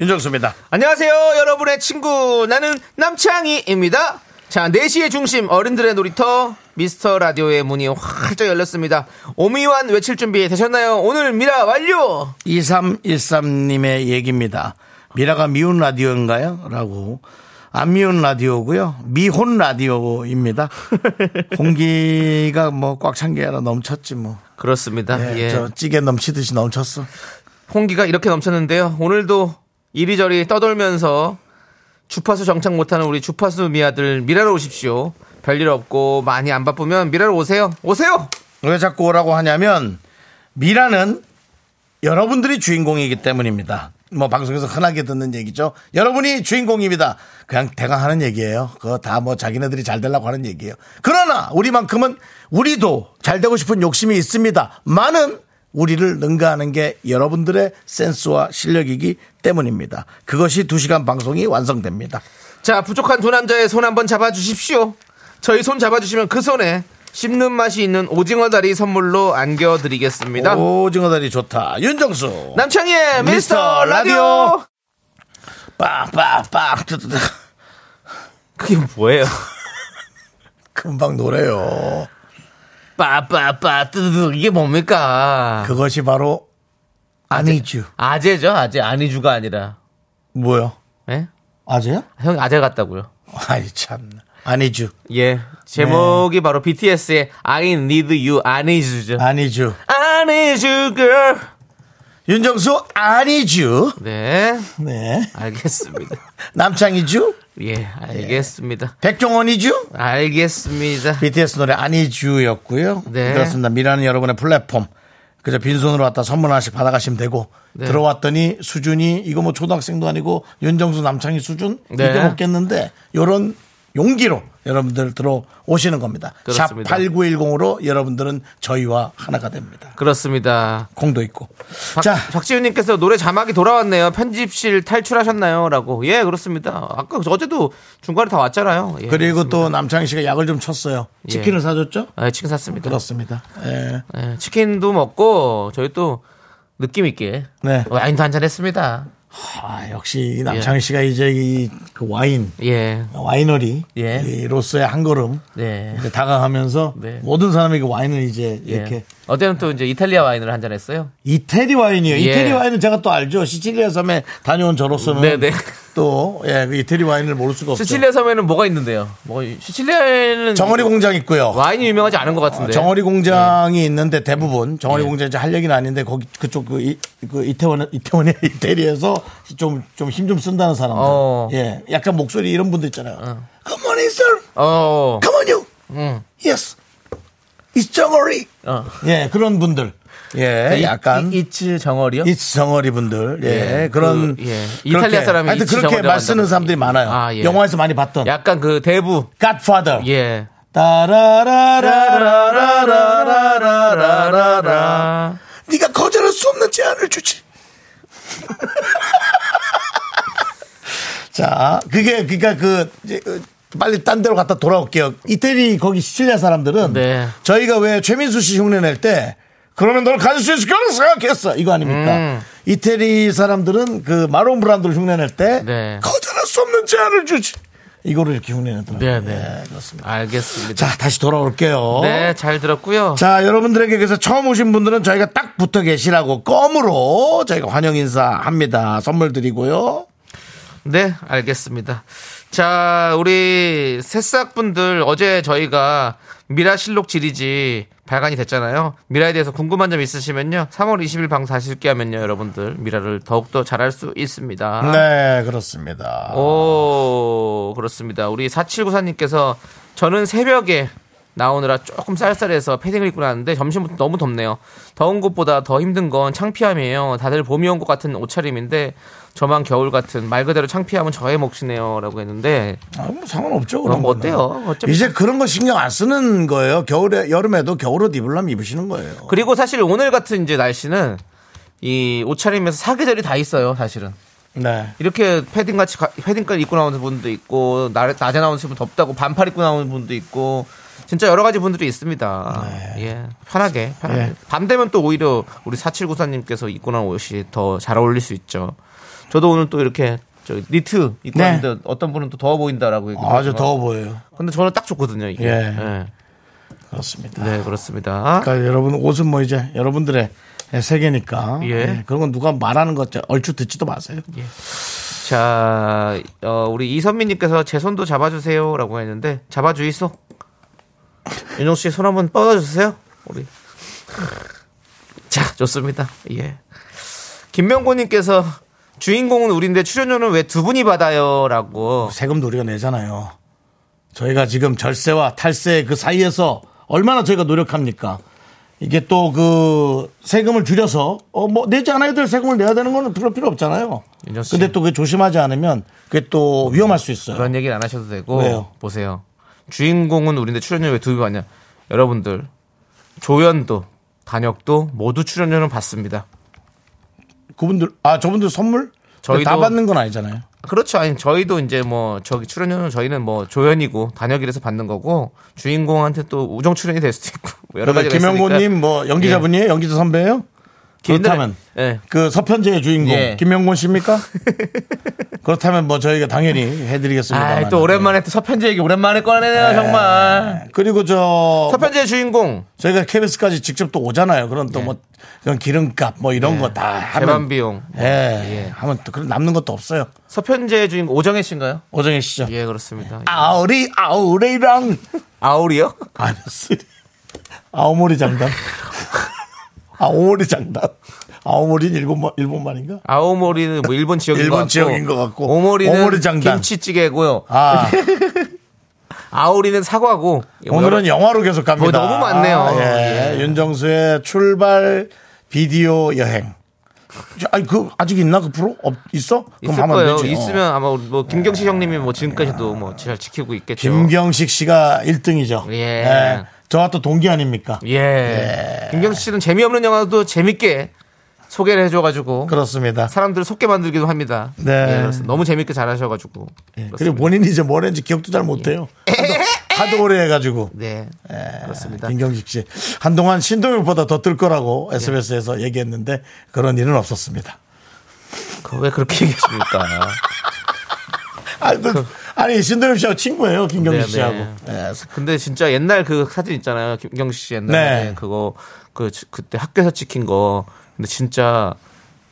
윤정수입니다. 안녕하세요, 여러분의 친구. 나는 남창희입니다. 자, 4시의 중심, 어른들의 놀이터, 미스터 라디오의 문이 활짝 열렸습니다. 오미완 외칠 준비 되셨나요? 오늘 미라 완료! 2313님의 얘기입니다. 미라가 미운 라디오인가요? 라고. 안 미운 라디오고요. 미혼 라디오입니다. 공기가 뭐 꽉 찬 게 아니라 넘쳤지 뭐. 그렇습니다. 예, 예. 저 찌개 넘치듯이 넘쳤어. 홍기가 이렇게 넘쳤는데요. 오늘도 이리저리 떠돌면서 주파수 정착 못하는 우리 주파수 미아들 미라로 오십시오. 별일 없고 많이 안 바쁘면 미라로 오세요. 오세요. 왜 자꾸 오라고 하냐면 미라는 여러분들이 주인공이기 때문입니다. 뭐 방송에서 흔하게 듣는 얘기죠. 여러분이 주인공입니다. 그냥 대강 하는 얘기예요. 그거 다 뭐 자기네들이 잘 되려고 하는 얘기예요. 그러나 우리만큼은 우리도 잘 되고 싶은 욕심이 있습니다. 많은 우리를 능가하는 게 여러분들의 센스와 실력이기 때문입니다. 그것이 2시간 방송이 완성됩니다. 자, 부족한 두 남자의 손 한번 잡아 주십시오. 저희 손 잡아 주시면 그 손에 씹는 맛이 있는 오징어 다리 선물로 안겨 드리겠습니다. 오징어 다리 좋다. 윤정수. 남창희의 미스터 미스터 라디오. 빡빡빡. 그게 뭐예요? 금방 노래요. 빠빠빠 뜨드드 이게 뭡니까? 그것이 바로 아니죠. 아재죠, 아재. 아니주가 아니라. 뭐요? 예? 아재야? 형 아재 같다고요. 아이 참. 아니죠. 예. 제목이 바로 BTS의 I need you. I need you, girl. 윤정수 아니죠. 네. 네. 알겠습니다. 남창이죠. 예, 알겠습니다. 백종원이죠. 알겠습니다. BTS 노래 아니주였고요. 네. 그렇습니다. 미라는 여러분의 플랫폼. 그저 빈손으로 왔다 선물 하나씩 받아가시면 되고 네. 들어왔더니 수준이 이거 뭐 초등학생도 아니고 윤정수 남창희 수준 네. 이거 먹겠는데 요런 용기로 여러분들 들어오시는 겁니다. 그렇습니다. 샵 8910으로 여러분들은 저희와 하나가 됩니다. 그렇습니다. 공도 있고. 박, 자, 박지윤 님께서 노래 자막이 돌아왔네요. 편집실 탈출하셨나요? 라고. 예, 그렇습니다. 아까 어제도 중간에 다 왔잖아요. 예, 그리고 그렇습니다. 또 남창희 씨가 약을 좀 쳤어요. 치킨을 예. 사줬죠? 아, 치킨 샀습니다. 그렇습니다. 예. 예, 치킨도 먹고 저희 또 느낌 있게 네. 와인도 한잔 했습니다. 아, 역시 이 남창희 씨가 이제 이 그 와인 예. 와이너리 예. 한 걸음 네. 이제 다가가면서 네. 모든 사람에게 와인을 이제 예. 이렇게 어제는 또 이제 이탈리아 와인을 한 잔 했어요. 이태리 와인이에요. 예. 이태리 와인은 제가 또 알죠. 시칠리아 섬에 다녀온 저로서는 네네. 또 예, 그 이태리 와인을 모를 수가 없죠. 시칠리아 섬에는 뭐가 있는데요? 뭐 시칠리아에는 정어리 공장 있고요. 와인이 유명하지 않은 것 같은데. 정어리 공장이 있는데 대부분 정어리 예. 공장 이제 할 얘기는 아닌데 거기 그쪽 그, 이, 그 이태원 이태원에 이태리에서 좀 좀 힘 좀 쓴다는 사람들. 어. 예. 약간 목소리 이런 분들 있잖아요. Come on sir. 어. Come on you. 음. Yes. It's 정어리. 어. 예, 그런 분들. 예, 약간 이, 이츠 정어리요? 이츠 정어리 분들. 예, 예, 그런 그, 예. 이탈리아 사람이 하여튼 그렇게 말 쓰는. 사람들이 많아요. 아, 예. 영화에서 많이 봤던 약간 그 대부. Godfather. 예. 따라라라라라라라라라. 네가 거절할 수 없는 제안을 주지. 자, 그게 그러니까 그 빨리 딴 데로 갔다 돌아올게요. 이태리 거기 시칠리아 사람들은 네. 저희가 왜 최민수 씨 흉내 낼 때 그러면 널 가질 수 있을 거라고 생각했어. 이거 아닙니까? 음. 이태리 사람들은 그 마론 브란드를 흉내 낼때 네. 거절할 수 없는 제안을 주지. 이거를 이렇게 흉내 내더라고요. 네, 네. 예, 그렇습니다. 알겠습니다. 자, 다시 돌아올게요. 네, 잘 들었고요. 자, 여러분들에게 그래서 처음 오신 분들은 저희가 딱 붙어 계시라고 껌으로 저희가 환영 인사합니다. 선물 드리고요. 네, 알겠습니다. 자, 우리 새싹분들 어제 저희가 미라 실록 지리지 발간이 됐잖아요. 미라에 대해서 궁금한 점 있으시면요. 3월 20일 방송 다시 듣게 하면요. 여러분들 미라를 더욱더 잘할 수 있습니다. 네, 그렇습니다. 오, 그렇습니다. 우리 4794님께서 저는 새벽에 나오느라 조금 쌀쌀해서 패딩을 입고 나왔는데 점심부터 너무 덥네요. 더운 것보다 더 힘든 건 창피함이에요. 다들 봄이 온 것 같은 옷차림인데 저만 겨울 같은 말 그대로 창피함은 저의 몫이네요라고 했는데 아, 뭐 상관없죠. 그런 거 거는. 어때요? 어차피 이제 그런 거 신경 안 쓰는 거예요. 겨울에 여름에도 겨울옷 입으려면 입으시는 거예요. 그리고 사실 오늘 같은 이제 날씨는 이 옷차림에서 사계절이 다 있어요, 사실은. 네. 이렇게 패딩 같이 가- 패딩까지 입고 나오는 분도 있고 나- 낮에 나오는 분은 덥다고 반팔 입고 나오는 분도 있고 진짜 여러 가지 분들이 있습니다. 예. 편하게, 편하게. 예. 밤 되면 또 오히려 우리 4794님께서 입고 나온 옷이 더 잘 어울릴 수 있죠. 저도 오늘 또 이렇게 저 니트 입고 네. 왔는데 어떤 분은 또 더워 보인다라고 얘기도 아주 더워 보여요. 근데 저는 딱 좋거든요, 이게. 예. 예. 그렇습니다. 네, 그렇습니다. 그러니까 여러분 옷은 뭐 이제 여러분들의 세계니까 예. 예, 그런 건 누가 말하는 것 얼추 듣지도 마세요. 자, 어, 우리 이선미님께서 제 손도 잡아주세요라고 했는데 잡아주이소. 윤종 씨손 한번 뻗어주세요. 우리. 자, 좋습니다. 예. 김명곤님께서 주인공은 우리인데 출연료는 왜 두 분이 받아요?라고. 세금도 우리가 내잖아요. 저희가 지금 절세와 탈세 그 사이에서 얼마나 저희가 노력합니까? 이게 또 그 세금을 줄여서 어 뭐 내지 않아야 될 세금을 내야 되는 거는 그럴 필요 없잖아요. 근데 또 그게 조심하지 않으면 그게 또 위험할 수 있어요. 그런 얘기를 안 하셔도 되고. 왜요? 보세요. 주인공은 우리인데 출연료 왜두 분이 받냐? 여러분들 조연도 단역도 모두 출연료는 받습니다. 그분들 아 저분들 선물 저희도- 다 받는 건 아니잖아요. 그렇죠. 아니 저희도 이제 뭐 저기 출연료는 저희는 뭐 조연이고 단역이라서 받는 거고 주인공한테 또 우정 출연이 될 수도 있고 뭐 여러 가지가 있으니까. 김영곤님 뭐 연기자분이에요? 연기자 선배예요? 그렇다면 예. 그 서편제의 주인공 예. 김명곤 씨입니까? 그렇다면 뭐 저희가 당연히 해드리겠습니다. 아, 또 오랜만에 또 서편제 얘기 오랜만에 꺼내네요, 정말. 그리고 저 서편제 주인공 저희가 KBS까지 직접 또 오잖아요. 그런 또 뭐 그런 기름값 뭐 이런 거다 재반 하면 비용. 예, 예. 하면 또 그런 남는 것도 없어요. 서편제 주인공 오정혜 씨인가요? 오정혜 씨죠. 예, 그렇습니다. 아우리 아우리랑 아울이요? 아니었어요. 아오모리 장단. 아오모리 장단. 아오모리는 일본 일본 말인가? 아오모리는 뭐 일본 지역인 일본 것 같고 지역인 것 같고. 오모리는 오모리 장단. 김치찌개고요. 아 아오리는 사과고. 오늘은 영화로 계속 갑니다. 뭐 너무 많네요. 예. 예. 윤정수의 출발 비디오 여행. 아니 그 아직 있나 그 프로? 없, 있어? 그럼 있을 하면 거예요. 되지. 어. 있으면 아마 우리 뭐 김경식 형님이 뭐 지금까지도 뭐 잘 지키고 있겠죠. 김경식 씨가 1등이죠. 예. 저와 또 동기 아닙니까? 예. 김경식 씨는 재미없는 영화도 재밌게 소개를 해줘가지고 그렇습니다. 사람들을 속게 만들기도 합니다. 네. 예, 너무 재밌게 잘하셔가지고. 예. 그리고 본인이 이제 뭘 했는지 기억도 잘 못해요. 하도, 오래 해가지고. 네. 그렇습니다. 김경식 씨. 한동안 신동엽보다 더 뜰 거라고 SBS에서 얘기했는데 그런 일은 없었습니다. 왜 그렇게 얘기하십니까? 아니, 그, 아니 신동엽 씨하고 친구예요. 김경식 네, 씨하고. 네. 예. 근데 진짜 옛날 그 사진 있잖아요. 김경식 씨 옛날에 네. 그거 그 지- 그때 학교에서 찍힌 거. 근데 진짜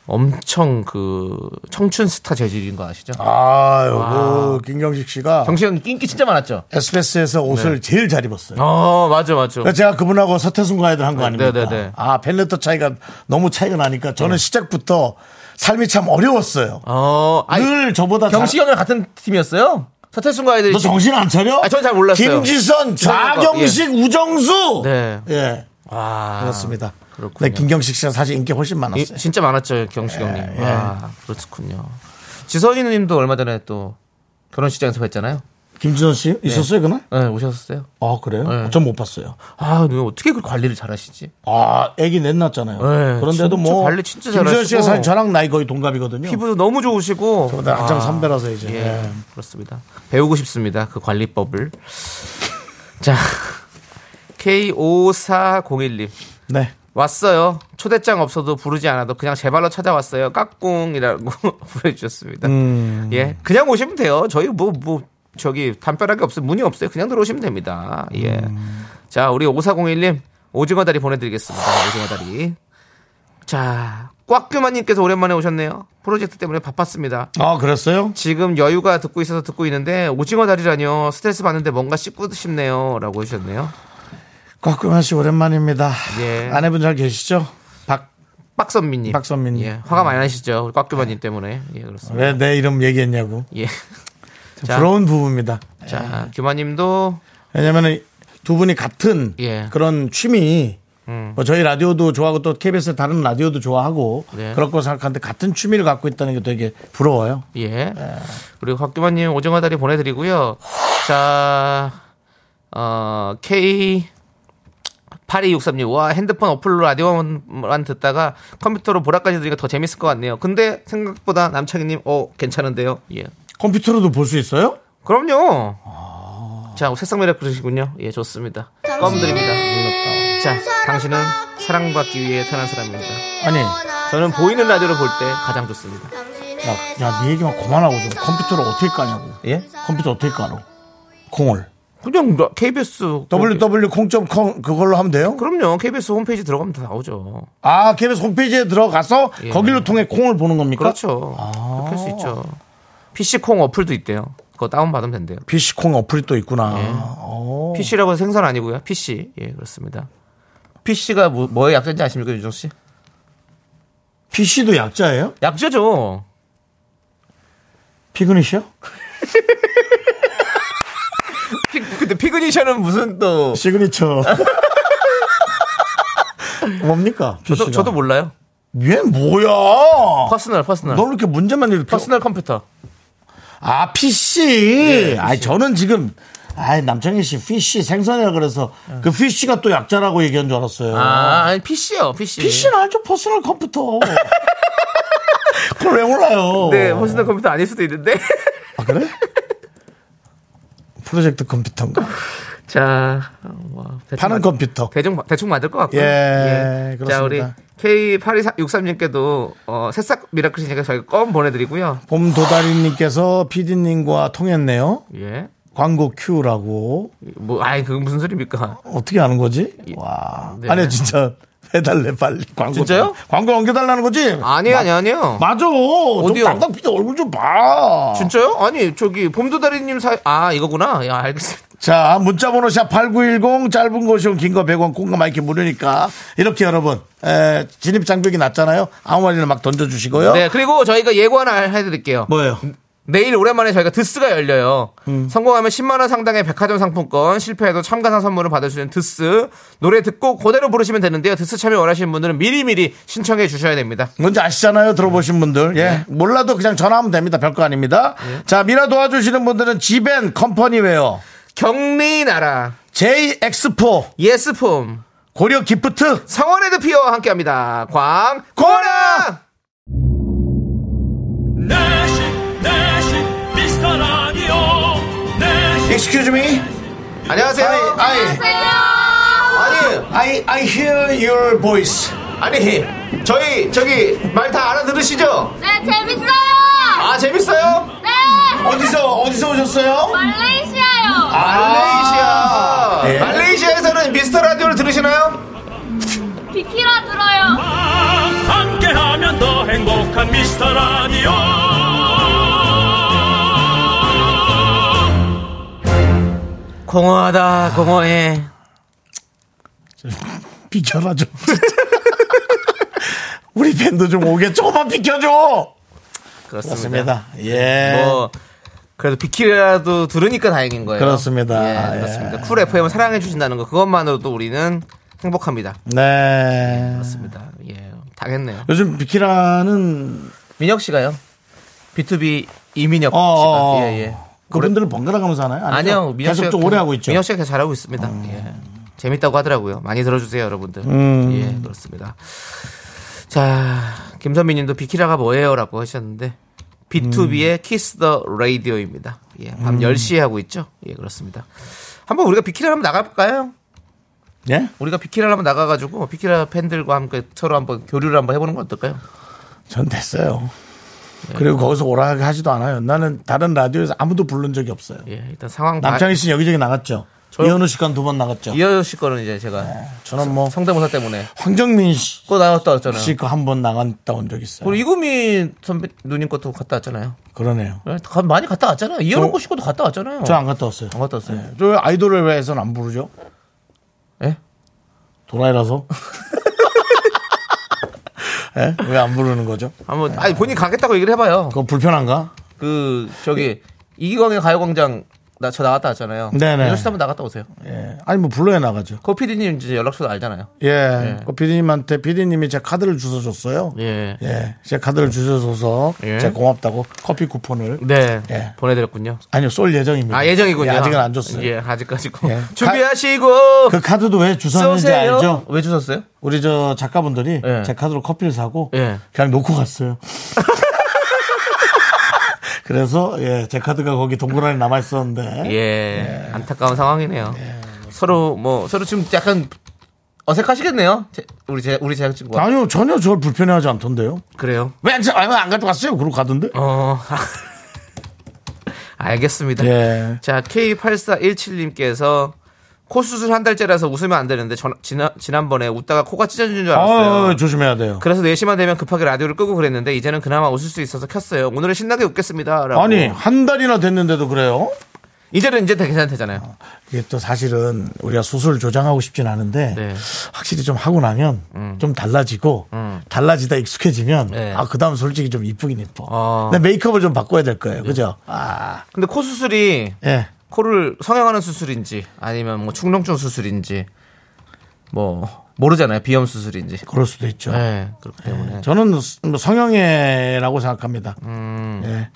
엄청 그 청춘 스타 재질인 거 아시죠? 아유, 와. 그 김경식 씨가 경식 형 인기 진짜 많았죠. SBS에서 옷을 제일 잘 입었어요. 어 맞아 맞아. 그러니까 제가 그분하고 서태순 가이드를 한거 네, 아닙니까? 네, 네. 아, 팬레터 차이가 너무 차이가 나니까 저는 시작부터 삶이 참 어려웠어요. 어 아니, 늘 저보다 경식 형이랑 같은 팀이었어요? 서태순과 아이들이 너 정신 안 차려? 아, 저는 잘 몰랐어요. 김지선, 좌경식, 우정수. 네. 예. 와 그렇습니다. 그렇군요. 네, 김경식 씨는 사실 인기 훨씬 이- 많았어요. 진짜 많았죠 경식 형님. 와 그렇군요. 지선이 님도 얼마 전에 또 결혼식장에서 뵀잖아요. 김지선 씨 있었어요, 그날? 네 오셨어요. 아, 그래요? 네. 전못 봤어요. 아, 너 어떻게 그 관리를 잘하시지? 아, 애기 넷났잖아요. 네, 그런데도 뭐. 관리 진짜 김지선 씨가 잘하시고. 사실 저랑 나이 거의 동갑이거든요. 피부도 너무 좋으시고. 저보다 한참 아, 선배라서 이제. 예, 네. 그렇습니다. 배우고 싶습니다. 그 관리법을. 자, K5401님. 네. 왔어요. 초대장 없어도 부르지 않아도 그냥 제 발로 찾아왔어요. 깍꿍이라고 보내주셨습니다. 음. 예. 그냥 오시면 돼요. 저희 뭐, 뭐, 저기, 담벼락이 없어요. 문이 없어요. 그냥 들어오시면 됩니다. 예. 음. 자, 우리 5401님, 오징어 다리 보내드리겠습니다. 오징어 다리. 자, 꽉규만님께서 오랜만에 오셨네요. 프로젝트 때문에 바빴습니다. 아, 그랬어요? 지금 여유가 듣고 있어서 듣고 있는데, 오징어 다리라뇨. 스트레스 받는데 뭔가 씹고 싶네요. 라고 해주셨네요. 곽금환 씨 오랜만입니다. 예. 아내분 잘 계시죠? 박, 박선미님. 박선미님. 예, 화가 많이 나시죠? 꽉규만님 때문에. 예, 그렇습니다. 왜 내 이름 얘기했냐고. 예. 자, 부러운 부부입니다. 자, 규마님도 왜냐면은 두 분이 같은 예. 그런 취미 음. 뭐 저희 라디오도 좋아하고 또 KBS 다른 라디오도 좋아하고 네. 거 생각하는데 같은 취미를 갖고 있다는 게 되게 부러워요. 예. 그리고 곽규만님 오징어 다리 보내드리고요. 자, 어, K 8263님, 와, 핸드폰 어플로 라디오만 듣다가 컴퓨터로 보라까지 들으니까 더 재밌을 것 같네요. 근데 생각보다 남창희님, 어, 괜찮은데요? 예. 컴퓨터로도 볼 수 있어요? 그럼요. 자, 새싹 매력 그러시군요. 예, 좋습니다. 껌 드립니다. 자, 당신은 사랑받기 위해 태어난 사람입니다. 아니, 저는 보이는 라디오를 볼 때 가장 좋습니다. 야, 야, 네 얘기만 그만하고 좀 컴퓨터를 어떻게 까냐고. 예? 컴퓨터 어떻게 까노? 콩을. 그냥 라- KBS www.콩.com 그걸로 하면 돼요? 그럼요. KBS 홈페이지 들어가면 다 나오죠. 아, KBS 홈페이지에 들어가서 예. 거기로 통해 콩을 보는 겁니까? 그렇죠. 그렇게 할 수 있죠. PC 콩 어플도 있대요. 그거 다운 받으면 된대요. PC 콩 어플이 또 있구나. 예. 어. PC라고 생선 아니고요. PC. 예, 그렇습니다. PC가 뭐, 뭐의 약자인지 아십니까, 유정 씨? PC도 약자예요? 약자죠. 피그니셔? 피, 근데 피그니션은 무슨 또 시그니처. 뭡니까? 저도 PC가? 저도 몰라요. 얘 뭐야? 퍼스널 퍼스널. 너 이렇게 문제만 이렇게 퍼스널 컴퓨터. 아 PC. 아 저는 지금 아 남창희 씨 fish 생선이라 그래서 그 fish가 또 약자라고 얘기한 줄 알았어요. 아, 아니 PC요, PC. PC는 알죠 퍼스널 컴퓨터. 그걸 왜 몰라요? 네, 퍼스널 컴퓨터 아닐 수도 있는데. 아 그래? 프로젝트 컴퓨터인가? 자, 와, 대충 파는 맞- 컴퓨터. 대충 대충 맞을 것 같고요. 예, 자, 우리 그렇습니다. K8263님께도 어, 새싹 미라클이니까 저희가 껌 보내드리고요. 봄 도다리님께서 PD님과 통했네요. 예. 광고 큐라고 뭐, 아이, 그건 무슨 소리입니까? 어떻게 아는 거지? 와, 네. 아니 진짜 해달래 빨리 광고. 진짜요? 좀. 광고 넘겨달라는 거지? 아니요, 아니요, 아니요. 맞아. 좀 어디요? 담당 PD 얼굴 좀 봐. 진짜요? 아니, 저기, 봄도다리님 사, 아, 이거구나. 야, 알겠습니다. 자, 문자번호 샵 8910 짧은 거 오시면 긴거 100원 콩과 마이크 무료니까 이렇게 여러분 에, 진입 장벽이 낮잖아요. 아무 말이나 막 던져주시고요. 네, 그리고 저희가 예고 하나 해드릴게요. 뭐예요? 내일 오랜만에 저희가 드스가 열려요. 음. 성공하면 10만원 상당의 백화점 상품권, 실패해도 참가상 선물을 받을 수 있는 드스. 노래 듣고 그대로 부르시면 되는데요. 드스 참여 원하시는 분들은 미리미리 신청해 주셔야 됩니다. 뭔지 아시잖아요. 들어보신 분들. 예. 몰라도 그냥 전화하면 됩니다. 별거 아닙니다. 자, 미라 도와주시는 분들은 지벤 컴퍼니웨어, 경리 나라, J 엑스포, 예스폼, 고려 기프트, 성원애드피아와 함께 합니다. 광, 고라! 내시 Excuse me. 안녕하세요. I, I, 아니, I, I hear your voice. 아니, 저희, 저기, 말 다 알아들으시죠? 네, 재밌어요! 아, 재밌어요? 네! 어디서, 어디서 오셨어요? 말레이시아요! 말레이시아. 네. 말레이시아에서는 미스터 라디오를 들으시나요? 비키라 들어요! 함께하면 더 행복한 미스터 라디오 공허하다, 공허해. 비켜라 좀. 우리 밴드 좀 오게 조금만 비켜줘. 그렇습니다. 그렇습니다. 예. 뭐, 그래도 비키라도 들으니까 다행인 거예요. 그렇습니다. 예, 예. 그렇습니다. 쿨 FM을 사랑해 주신다는 거, 그것만으로도 우리는 행복합니다. 네. 그렇습니다. 예, 당했네요. 요즘 비키라는 민혁 씨가요? B2B 이민혁 어, 어, 씨가. 예, 예. 그분들은 번갈아 가면서 하나요? 아니요, 민혁 계속 좀 오래 하고 있죠. 민혁 씨가 잘하고 있습니다. 예. 재밌다고 하더라고요. 많이 들어주세요, 여러분들. 음. 예, 그렇습니다. 자, 김선미 님도 비키라가 뭐예요? 라고 하셨는데, B2B의 키스 더 라디오입니다. 예, 밤 10시에 하고 있죠? 예, 그렇습니다. 한번 우리가 비키라 한번 나가볼까요? 예? 우리가 비키라 한번 나가가지고, 비키라 팬들과 함께 서로 한번 교류를 한번 해보는 건 어떨까요? 전 됐어요. 예. 그리고 거기서 오라 하지도 않아요. 나는 다른 라디오에서 아무도 부른 적이 없어요. 예, 일단 상황 봐. 남창희 씨 여기저기 나갔죠. 이현우 씨간 두번 나갔죠. 이하여 씨 거는 이제 제가 저는 뭐 성대모사 때문에 황정민 씨 그거 나왔다 왔잖아요. 거한 번 나갔다 온 적 있어요. 그리고 이구미 선배 누님 것도 갔다 왔잖아요. 그러네요. 예, 가- 많이 갔다 왔잖아요. 이현우 씨 것도 갔다 왔잖아요. 저 안 갔다 왔어요. 안 갔다 왔어요. 네. 저 아이돌을 왜 해서는 안 부르죠? 예? 도라이라서? 예? 왜안 부르는 거죠? 한번 아니 본인 가겠다고 얘기를 해봐요. 그거 불편한가? 그 저기 이기광의 가요광장 나 저 나갔다 왔잖아요. 네네. 윤정 한번 나갔다 오세요. 예. 아니 뭐 불러야 나가죠. 그 PD님 이제 연락처도 알잖아요. 예. 그 피디님한테 피디님이 제 카드를 주워 줬어요. 예. 예. 제 카드를 주셔줘서 예. 제가 고맙다고 커피 쿠폰을 네. 예. 보내드렸군요. 아니요 쏠 예정입니다. 아 예정이군요. 예, 아직은 안 줬어요. 예, 아직까지 고. 예. 준비하시고 그 카드도 왜 주셨는지 쏘세요. 알죠? 왜 주셨어요? 우리 저 작가분들이 예. 제 카드로 커피를 사고 예. 그냥 놓고 갔어요. 그래서 예, 제 카드가 거기 동그라니 남아 있었는데 예, 안타까운 상황이네요. 서로 뭐 서로 지금 약간 어색하시겠네요. 제- 우리 제 우리 제작진과 아니요 전혀 저를 불편해하지 않던데요. 그래요. 왜안 안 가져갔어요? 그러고 가던데. 어, 알겠습니다. 예. 자, K8417님께서 코 수술 한 달째라서 웃으면 안 되는데 전, 지난, 지난번에 웃다가 코가 찢어진 줄 알았어요. 아, 조심해야 돼요. 그래서 4시만 되면 급하게 라디오를 끄고 그랬는데 이제는 그나마 웃을 수 있어서 켰어요. 오늘은 신나게 웃겠습니다. 라고. 아니 한 달이나 됐는데도 그래요? 이제는 이제 다 괜찮대잖아요. 이게 또 사실은 우리가 수술 조장하고 싶진 않은데 네. 음. 확실히 좀 하고 나면 좀 달라지고 달라지다 익숙해지면 네. 아 그다음 솔직히 좀 이쁘긴 이뻐. 어. 근데 메이크업을 좀 바꿔야 될 거예요. 그죠? 아, 근데 코 수술이 예. 코를 성형하는 수술인지 아니면 뭐 충농증 수술인지 뭐 모르잖아요. 비염 수술인지. 그럴 수도 있죠. 네, 그렇기 때문에. 저는 뭐 성형외라고 생각합니다. 음. 예.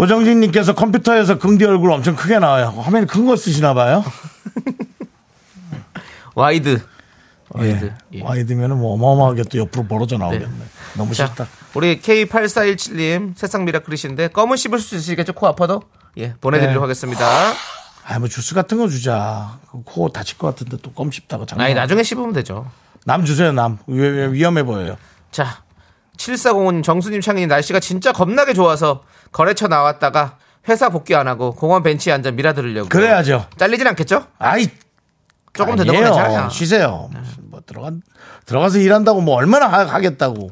오정진님께서 컴퓨터에서 긍디 얼굴 엄청 크게 나와요. 화면이 큰 거 쓰시나 봐요. wide. wide. 예. 예. wide면은 뭐 어마어마하게 또 옆으로 벌어져 나오겠네. 너무 자, 싫다. 우리 K8417님 새싹 미라클이신데 껌은 씹을 수 있으시겠죠? 코 아파도? 예, 보내드리도록 네. 하겠습니다. 아, 뭐 주스 같은 거 주자. 그코 다칠 것 같은데 또 껌 씹다가 장난. 아니, 나중에 씹으면 되죠. 남 주세요, 남. 위, 위- 위험해 보여요. 자, 7405님, 정수님, 창희님 날씨가 진짜 겁나게 좋아서 거래처 나왔다가 회사 복귀 안 하고 공원 벤치에 앉아 미라 들으려고. 그래야죠. 잘리진 않겠죠? 아이, 조금 더. 넣으면 괜찮아요. 쉬세요. 뭐 들어가 들어가서 일한다고 뭐 얼마나 하, 겠다고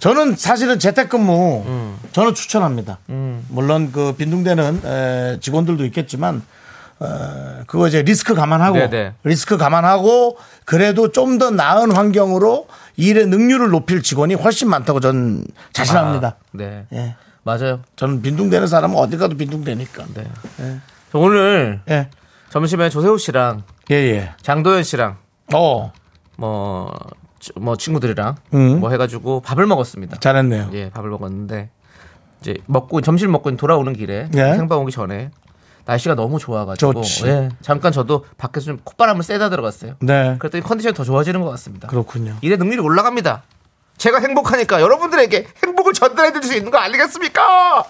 저는 사실은 재택근무 음. 저는 추천합니다. 물론 그 빈둥대는 에, 직원들도 있겠지만 어, 그거 이제 리스크 감안하고 네네. 리스크 감안하고 그래도 좀 더 나은 환경으로 일의 능률을 높일 직원이 훨씬 많다고 저는 자신합니다. 아, 네. 예. 맞아요. 저는 빈둥대는 사람은 어디 가도 빈둥대니까. 네. 저 오늘 예. 점심에 조세호 씨랑 예, 예. 장도연 씨랑 어, 뭐, 치- 뭐 친구들이랑 음. 뭐 해가지고 밥을 먹었습니다. 잘했네요. 예, 밥을 먹었는데 이제 먹고 점심 먹고 돌아오는 길에 예. 생방 오기 전에 날씨가 너무 좋아가지고. 예, 잠깐 저도 밖에서 좀 콧바람을 쐬다 들어갔어요. 네. 그랬더니 컨디션이 더 좋아지는 것 같습니다. 그렇군요. 일의 능률이 올라갑니다. 제가 행복하니까 여러분들에게 행복을 전달해 드릴 수 있는 거 아니겠습니까?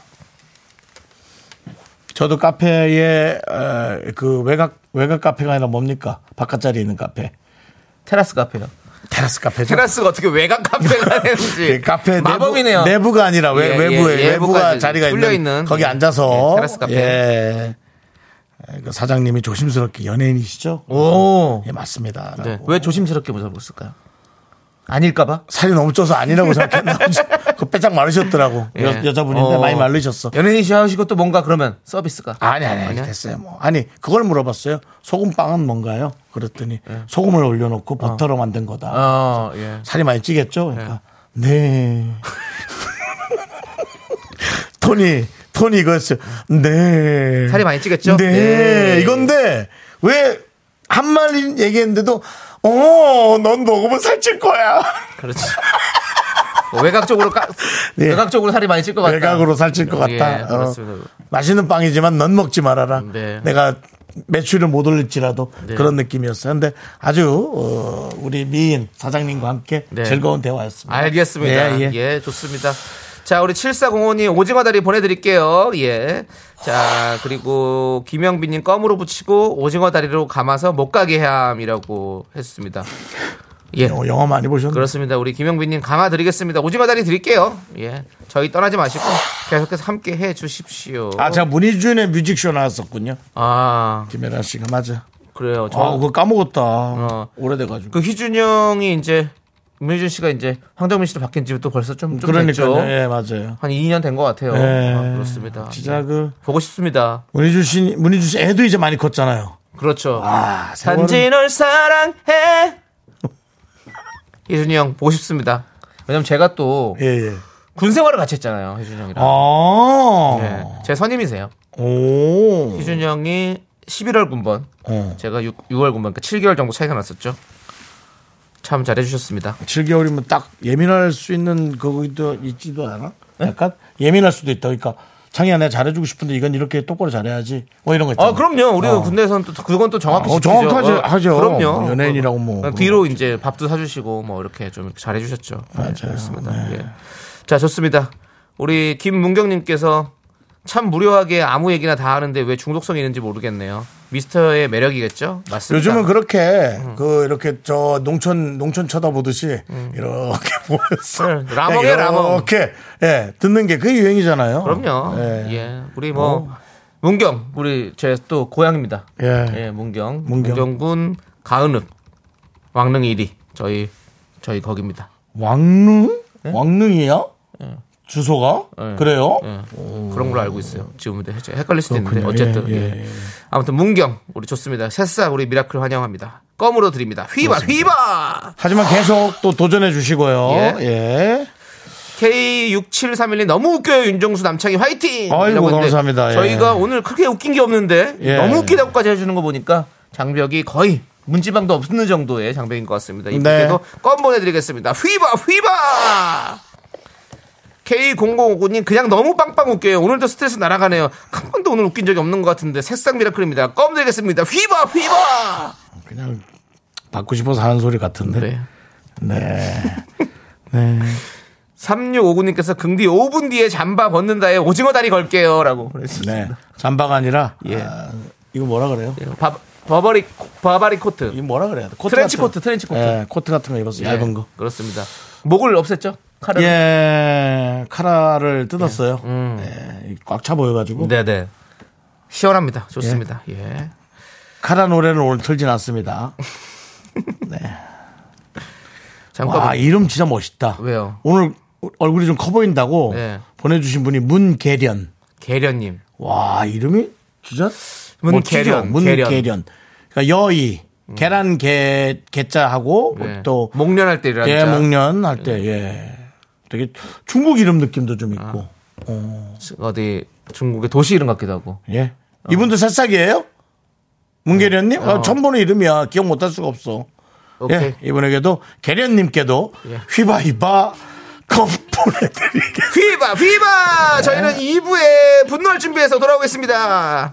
저도 카페에 어, 그 외곽 외곽 카페가 아니라 뭡니까 바깥 자리에 있는 카페 테라스 카페요. 테라스 카페죠. 테라스가 어떻게 외곽 카페가 되는지 그 카페 마법이네요. 내부, 가 아니라 외, 예, 외부에 예, 외부가 자리가 있는, 있는, 거기 예, 앉아서 예, 테라스 카페. 예. 그 사장님이 조심스럽게 연예인이시죠? 오. 예 맞습니다. 네. 왜 조심스럽게 물어봤을까요? 아닐까봐? 살이 너무 쪄서 아니라고 생각했나. 그 빼짝 마르셨더라고 예. 여, 여자분인데 어. 많이 마르셨어. 연예인이시 하시고 또 뭔가 그러면 서비스가 아니 아니 아니? 됐어요 뭐 아니 그걸 물어봤어요 소금빵은 뭔가요 그랬더니 소금을 올려놓고 버터로 만든 거다 예. 어, 예. 살이 많이 찌겠죠 그러니까 네 토니 토니 이거였어요 네 살이 많이 찌겠죠? 네, 네. 이건데 왜 한 마리 얘기했는데도 어 넌 먹으면 살찔 거야 그렇지. 뭐 외곽적으로 까, 예. 외곽적으로 살이 많이 찔 것 같다. 외곽으로 살찔 것 같다 예, 어. 맛있는 빵이지만 넌 먹지 말아라. 네. 내가 매출을 못 올릴지라도 네. 그런 느낌이었어요. 근데 아주 어, 우리 미인 사장님과 함께 네. 즐거운 대화였습니다. 알겠습니다. 예, 예, 예. 좋습니다. 자, 우리 7405님 오징어 다리 보내드릴게요. 예. 자, 그리고 김영빈님 껌으로 붙이고 오징어 다리로 감아서 못 가게 함이라고 했습니다. 예. 어, 영화 많이 보셨나요? 그렇습니다. 우리 김영빈님 강화 드리겠습니다. 오징어 다리 드릴게요. 예. 저희 떠나지 마시고 계속해서 함께 해 주십시오. 아, 제가 문희준의 뮤직쇼 나왔었군요. 아, 김혜라 씨가 맞아. 그래요. 저, 아, 그거 까먹었다. 어. 오래돼가지고. 그 희준 형이 이제 문희준 씨가 이제 황정민 씨로 바뀐 지또 벌써 좀, 좀 됐죠. 그러니까요. 예, 맞아요. 한 2년 된 것 같아요. 예. 아, 그렇습니다. 진짜 예. 그 보고 싶습니다. 문희준 씨, 문희준 씨 애도 이제 많이 컸잖아요. 그렇죠. 아, 단지 널 사랑해. 희준이 형 보고 싶습니다. 왜냐면 제가 또군 예, 예. 생활을 같이 했잖아요. 희준이 형이랑. 아. 예. 제 선임이세요. 오. 희준이 형이 11월 군번, 어. 제가 6, 6월 군번, 그러니까 7개월 정도 차이가 났었죠. 참 잘해주셨습니다. 7개월이면 딱 예민할 수 있는 그거도 있지도 않아? 약간 예민할 수도 있다. 그러니까 창이야 내가 잘해주고 싶은데 이건 이렇게 똑바로 잘해야지. 뭐 이런 거 있잖아. 아, 그럼요. 우리 어. 군대에서는 또 그건 또 정확히 어. 정확하지 어, 하죠. 그럼요. 뭐 연예인이라고 뭐 뒤로 이제 밥도 사주시고 뭐 이렇게 좀 잘해주셨죠. 맞아요. 그렇습니다. 예. 자, 좋습니다. 우리 김문경님께서 참 무료하게 아무 얘기나 다 하는데 왜 중독성이 있는지 모르겠네요. 미스터의 매력이겠죠? 맞습니다. 요즘은 그렇게 음. 그 이렇게 저 농촌 농촌 쳐다보듯이 이렇게 보였어. 음. 네, 라멍이에요, 라멍. 이렇게 예 듣는 게 그게 유행이잖아요. 그럼요. 예. 예. 우리 뭐 문경 우리 제 또 고향입니다. 예. 예, 문경. 문경. 문경군 가은읍 왕릉 1리. 저희 저희 거기입니다. 왕릉 왕릉이야? 주소가 예. 그래요? 예. 그런 걸로 알고 있어요. 지금 헷갈릴 수도 있는데. 어쨌든 예, 예. 예, 예. 아무튼 문경 우리 좋습니다. 새싹 우리 미라클 환영합니다. 껌으로 드립니다. 휘바 휘바. 하지만 계속 또 도전해 주시고요. 예. 예. K6731님 너무 웃겨요 윤정수 남창희 화이팅! 아이고, 감사합니다. 예. 저희가 오늘 크게 웃긴 게 없는데 예. 너무 웃기다고까지 해주는 거 보니까 장벽이 거의 문지방도 없는 정도의 장벽인 것 같습니다. 이분께도 네. 껌 보내드리겠습니다. 휘바 휘바! K0059님 그냥 너무 빵빵 웃겨요. 오늘도 스트레스 날아가네요. 한 번도 오늘 웃긴 적이 없는 것 같은데 새싹 미라클입니다. 껌 드리겠습니다. 휘바 휘바! 그냥 받고 싶어서 하는 소리 같은데. 네. 네. 네. 3659님께서 긍디 5분 뒤에 잠바 벗는다에 오징어 다리 걸게요. 라고 보냈습니다. 네. 잠바가 아니라 예. 아, 이거 뭐라 그래요? 바, 버버리 바바리 코트. 이거 뭐라 그래야 돼? 코트 트렌치 같은 코트, 트렌치 코트. 예, 코트 같은 거 입었어요. 얇은 거. 그렇습니다. 목을 없앴죠? 칼을. 예, 카라를 뜯었어요. 음. 예, 꽉차 보여가지고. 네네. 시원합니다. 좋습니다. 예. 카라 노래는 오늘 틀진 않습니다. 잠깐. 와, 이름 진짜 멋있다. 왜요? 오늘 얼굴이 좀 커 보인다고 네. 보내주신 분이 문계련. 계련님. 와, 이름이 진짜 문계련. 문계련. 그러니까 여의, 계란 개, 개자하고 네. 또 목련할 때 일어난 예, 자. 목련 할 때, 예. 되게 중국 이름 느낌도 좀 있고. 어디 중국의 도시 이름 같기도 하고. 예. 이분도 새싹이에요? 문계련님? 어, 처음 보는 이름이야. 기억 못 할 수가 없어. 오케이. 예. 이분에게도, 계련님께도 예. 휘바휘바 컵 보내드리겠습니다. 휘바 휘바! 저희는 2부에 분노할 준비해서 돌아오겠습니다.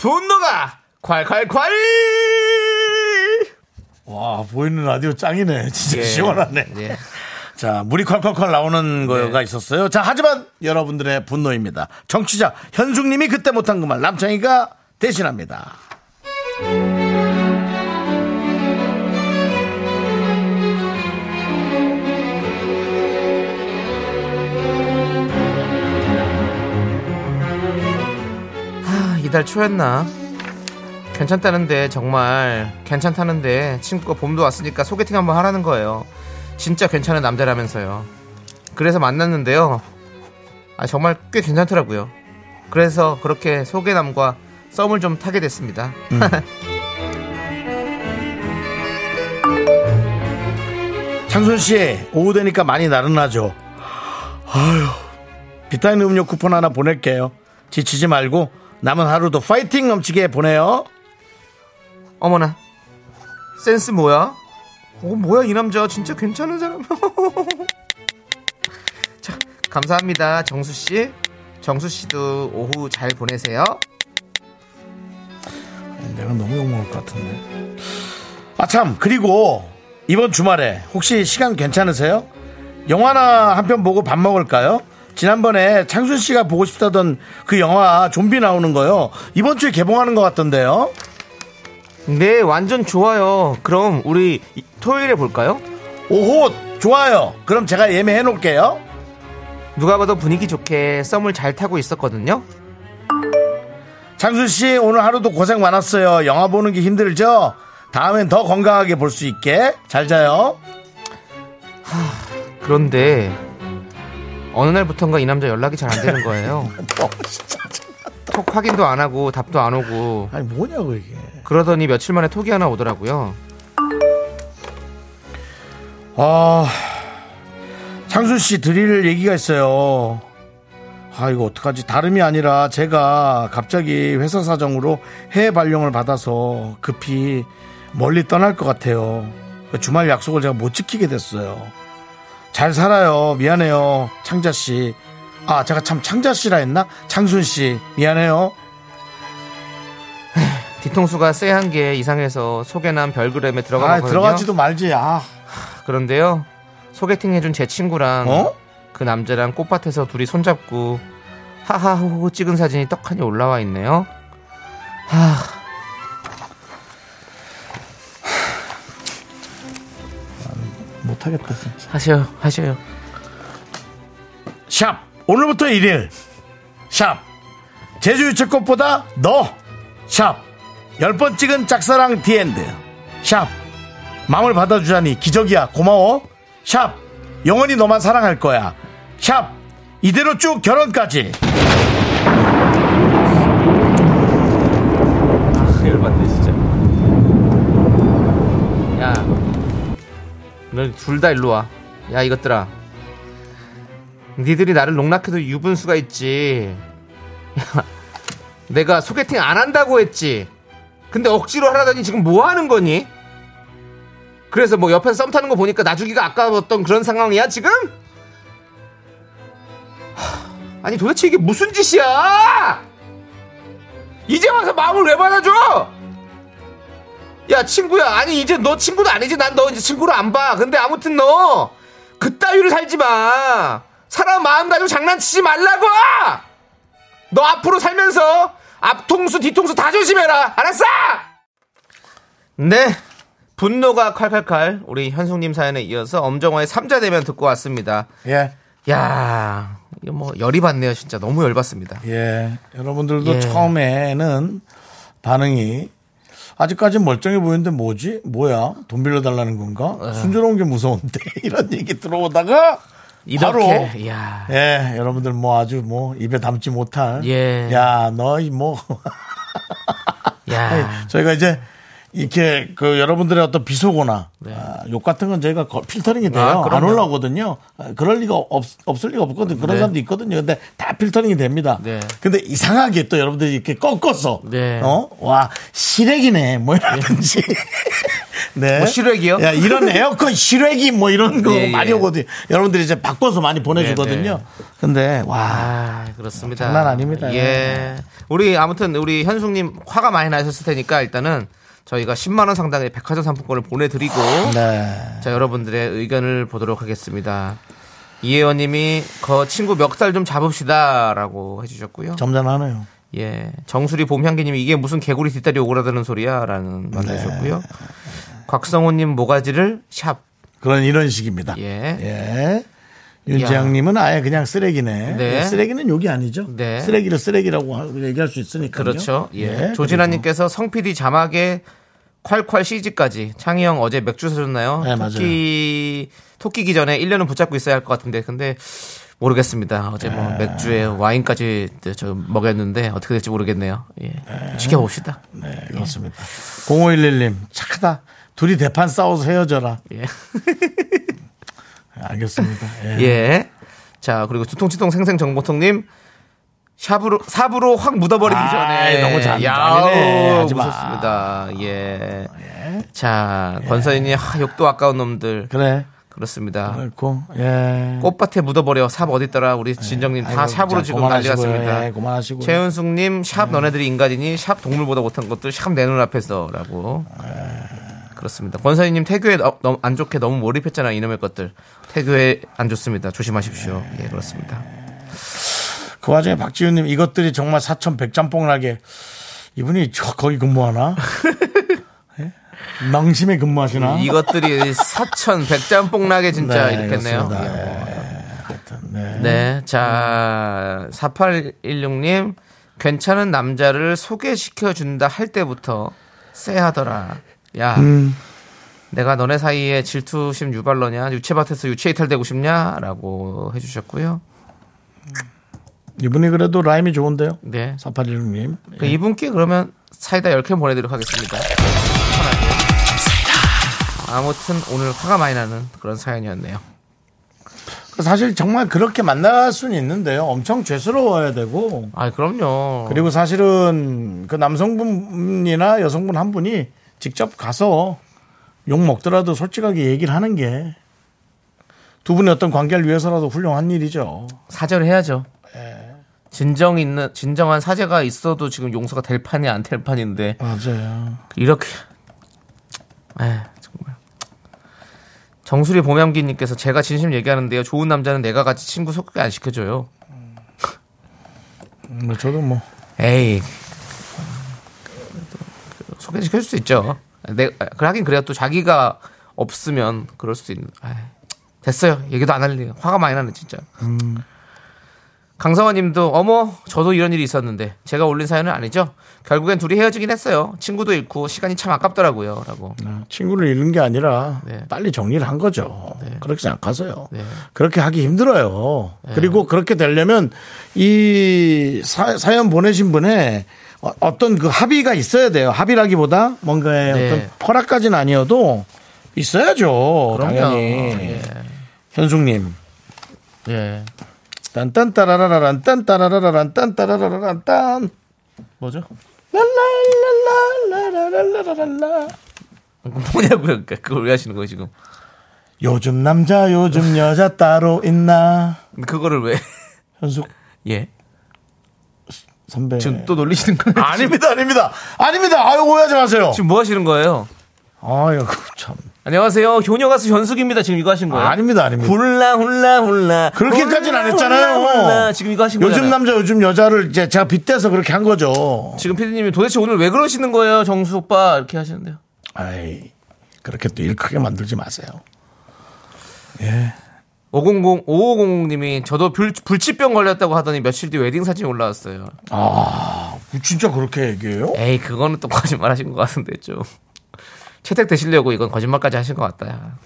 분노가 콸콸콸! 와, 보이는 라디오 짱이네. 진짜 예. 시원하네. 예. 자, 물이 콸콸콸 나오는 거가 네. 있었어요. 자, 하지만 여러분들의 분노입니다. 정치자 현숙님이 그때 못한 그말 남창희가 대신합니다. 이달 초였나? 괜찮다는데 정말 괜찮다는데 친구가 봄도 왔으니까 소개팅 한번 하라는 거예요. 진짜 괜찮은 남자라면서요. 그래서 만났는데요. 아, 정말 꽤 괜찮더라고요. 그래서 그렇게 소개남과 썸을 좀 타게 됐습니다. 창순 씨, 오후 되니까 많이 나른하죠. 아유, 비타민 음료 쿠폰 하나 보낼게요. 지치지 말고 남은 하루도 파이팅 넘치게 보내요. 어머나 센스 뭐야? 어 뭐야 이 남자 진짜 괜찮은 사람. 자 감사합니다 정수 씨. 정수 씨도 오후 잘 보내세요. 내가 너무 욕먹을 것 같은데. 아, 참, 그리고 이번 주말에 혹시 시간 괜찮으세요? 영화나 한 편 보고 밥 먹을까요? 지난번에 창순 씨가 보고 싶다던 그 영화 좀비 나오는 거요. 이번 주에 개봉하는 것 같던데요. 네, 완전 좋아요. 그럼 우리 이- 토요일에 볼까요? 오호, 좋아요. 그럼 제가 예매해 놓을게요. 누가 봐도 분위기 좋게 썸을 잘 타고 있었거든요. 창순 씨, 오늘 하루도 고생 많았어요. 영화 보는 게 힘들죠? 다음엔 더 건강하게 볼 수 있게. 잘 자요. 그런데 어느 날부턴가 이 남자 연락이 잘 안 되는 거예요. 톡 확인도 안 하고 답도 안 오고 아니, 뭐냐고, 이게. 그러더니 며칠 만에 톡이 하나 오더라고요. 아, 창순 씨 드릴 얘기가 있어요. 아, 이거 어떡하지? 다름이 아니라 제가 갑자기 회사 사정으로 해외 발령을 받아서 급히 멀리 떠날 것 같아요. 그 주말 약속을 제가 못 지키게 됐어요. 잘 살아요. 미안해요. 창자 씨. 아, 제가 참 창자 씨라 했나? 창순 씨. 미안해요. 뒤통수가 쎄한 게 이상해서 소개남 별그램에 아, 들어가거든요. 들어가지도 말지. 아, 그런데요. 소개팅 해준 제 친구랑 어? 그 남자랑 꽃밭에서 둘이 손잡고 하하호호 찍은 사진이 떡하니 올라와 있네요. 하, 못하겠다, 진짜. 하셔요, 하셔요. 샵. 오늘부터 1일. 샵. 제주 유채꽃보다 너샵. 10번 찍은 짝사랑 The End 샵. 마음을 받아주자니 기적이야. 고마워. 샵. 영원히 너만 사랑할 거야. 샵. 이대로 쭉 결혼까지 열받네 진짜. 야, 너 둘 다 일로 와. 야 이것들아. 니들이 나를 농락해도 유분수가 있지. 야, 내가 소개팅 안 한다고 했지. 근데 억지로 하라더니 지금 뭐 하는 거니? 그래서 뭐 옆에서 썸 타는 거 보니까 나 주기가 아까웠던 그런 상황이야 지금? 하, 아니 도대체 이게 무슨 짓이야? 이제 와서 마음을 왜 받아줘? 야 친구야 아니 이제 너 친구도 아니지. 난 너 이제 친구로 안 봐. 근데 아무튼 너 그따위로 살지 마. 사람 마음 가지고 장난치지 말라고! 너 앞으로 살면서 앞통수 뒤통수 다 조심해라. 알았어? 네. 분노가 칼칼칼 우리 현숙님 사연에 이어서 엄정화의 삼자 대면 듣고 왔습니다. 예. 야 이거 뭐 열이 받네요. 진짜 너무 열받습니다. 예. 여러분들도 예. 처음에는 반응이 아직까지 멀쩡해 보이는데 뭐지? 뭐야? 돈 빌려달라는 건가? 어. 순조로운 게 무서운데 이런 얘기 들어오다가 바로 야 예, 여러분들 뭐 아주 뭐 입에 담지 못할. 예. 야, 너희 뭐. 야. 저희가 이제 이렇게 그 여러분들의 어떤 비속어나 네. 아, 욕 같은 건 저희가 거- 필터링이 돼요. 아, 안. 올라오거든요. 아, 그럴 리가 없, 없을 리가 없거든. 그런 네. 사람도 있거든요. 근데 다 필터링이 됩니다. 네. 근데 이상하게 또 여러분들이 이렇게 꺾어서 네. 어? 와, 시래기네. 뭐 이라든지. 네. 뭐 시래기요? 야, 이런 에어컨 시래기 뭐 이런 거 예, 예. 많이 오거든요. 여러분들이 이제 바꿔서 많이 보내주거든요. 네, 근데 와, 아, 그렇습니다. 장난 아닙니다. 예. 우리 아무튼 우리 현숙님 화가 많이 나셨을 테니까 일단은 저희가 10만 원 상당의 백화점 상품권을 보내드리고 네. 자 여러분들의 의견을 보도록 하겠습니다. 이혜원님이 그 친구 멱살 좀 잡읍시다라고 해주셨고요. 점잖하네요. 예, 정수리 봄향기님이 이게 무슨 개구리 뒷다리 오그라드는 소리야라는 말 네. 해주셨고요. 곽성호님 모가지를 샵. 그런 이런 식입니다. 예. 예. 윤지양님은 아예 그냥 쓰레기네. 네. 예, 쓰레기는 욕이 아니죠. 네. 쓰레기를 쓰레기라고 하- 얘기할 수 있으니까요. 그렇죠. 예. 조진아님께서 성 PD 자막에 콸콸 CG까지 창희 형 어제 맥주 사줬나요? 네, 맞아요. 토끼 토끼기 전에 1년은 붙잡고 있어야 할 것 같은데 근데 모르겠습니다. 어제 네. 뭐 맥주에 와인까지 저 먹였는데 어떻게 될지 모르겠네요. 예. 지켜봅시다. 네, 그렇습니다. 0511님, 착하다. 둘이 대판 싸워서 헤어져라. 예. 알겠습니다. 예. 예. 자, 그리고 두통치통 생생정보통님 샵으로 삽으로 확 묻어버리기 아이, 전에 너무 잔- 야우, 잔인해. 하지 마. 무섭습니다. 예. 자, 권서인이 하, 욕도 아까운 놈들 그래. 그렇습니다. 그렇고, 예. 꽃밭에 묻어버려 삽 어딨더라 우리 진정님 다 아이고, 샵으로 자, 지금 난리. 났습니다. 예, 그만하시고요. 최은숙님 샵 너네들이 인간이니 샵 동물보다 못한 것들 샵 내 눈앞에서라고. 그렇습니다. 권서희님 태교에 너- 너무 안 좋게 너무 몰입했잖아 이놈의 것들. 태교에 안 좋습니다. 조심하십시오. 예 그렇습니다. 그 와중에 박지훈님 이것들이 정말 사천 백짬뽕나게 이분이 저 거기 근무하나? 예? 낭심에 근무하시나? 이것들이 사천 백짬뽕나게 진짜 네. 그렇습니다. 예. 하여튼, 네. 네. 자, 4816님, 괜찮은 남자를 소개시켜준다 할 때부터 쎄하더라. 야, 음. 내가 너네 사이에 질투심 유발러냐? 유체밭에서 유체 이탈되고 싶냐? 라고 해주셨고요. 이분이 그래도 라임이 좋은데요. 네. 4816님. 그 이분께 그러면 사이다 10개 보내드리도록 하겠습니다. 아무튼 오늘 화가 많이 나는 그런 사연이었네요. 사실 정말 그렇게 만날 수는 있는데요. 엄청 죄스러워야 되고. 아, 그럼요. 그리고 사실은 그 남성분이나 여성분 한 분이 직접 가서 욕 먹더라도 솔직하게 얘기를 하는 게 두 분의 어떤 관계를 위해서라도 훌륭한 일이죠. 사죄를 해야죠. 예. 진정 있는 진정한 사죄가 있어도 지금 용서가 될 판이 안 될 판인데 맞아요. 이렇게 에 정말 정수리 보명기님께서 제가 진심 얘기하는데요. 좋은 남자는 내가 같이 친구 소개 안 시켜줘요. 뭐 저도 뭐 에이 소개시켜 줄 수 있죠. 내그 하긴 그래요. 또 자기가 없으면 그럴 수도 있는. 아이, 됐어요. 얘기도 안 할래요. 화가 많이 나네 진짜. 강성환님도 어머 저도 이런 일이 있었는데 제가 올린 사연은 아니죠. 결국엔 둘이 헤어지긴 했어요. 친구도 잃고 시간이 참 아깝더라고요.라고. 친구를 잃는 게 아니라 네. 빨리 정리를 한 거죠. 그렇게 생각하세요. 네. 그렇게 하기 힘들어요. 그리고 그렇게 되려면 이 사, 사연 보내신 분의 어- 어떤 그 합의가 있어야 돼요. 합의라기보다 뭔가의 네. 어떤 허락까지는 아니어도 있어야죠. 그럼요. 당연히. 예. 현숙님. 예. 딴딴 따라라란 딴 따라라란 딴 따라라란 딴 뭐죠? 랄랄랄랄랄랄랄랄라 뭐냐고요? 그걸 왜 하시는 거예요 지금? 요즘 남자 요즘 여자 따로 있나 그거를 왜? 현숙 예. 선배 지금 또 놀리시는 거예요? 아닙니다 아닙니다 아닙니다 아유 오해하지 마세요 지금 뭐 하시는 거예요? 아유 참 안녕하세요. 효녀 가수 현숙입니다. 지금 이거 하신 거예요? 아 닙니다 아닙니다 훌라 훌라 훌라 그렇게까지는 안 했잖아요 훌라, 훌라. 지금 이거 하신 거예요? 요즘 남자 요즘 여자를 이제 제가 빗대서 그렇게 한 거죠 지금 피디님이 도대체 오늘 왜 그러시는 거예요, 정수 오빠 이렇게 하시는데요. 아이 그렇게 또 일 크게 만들지 마세요 500 550님이 저도 불, 불치병 걸렸다고 하더니 며칠 뒤 웨딩 사진이 올라왔어요. 아 진짜 그렇게 얘기해요 에이 그거는 또 거짓말 하신 것 같은데 좀 채택 되시려고 이건 거짓말까지 하신 것 같다.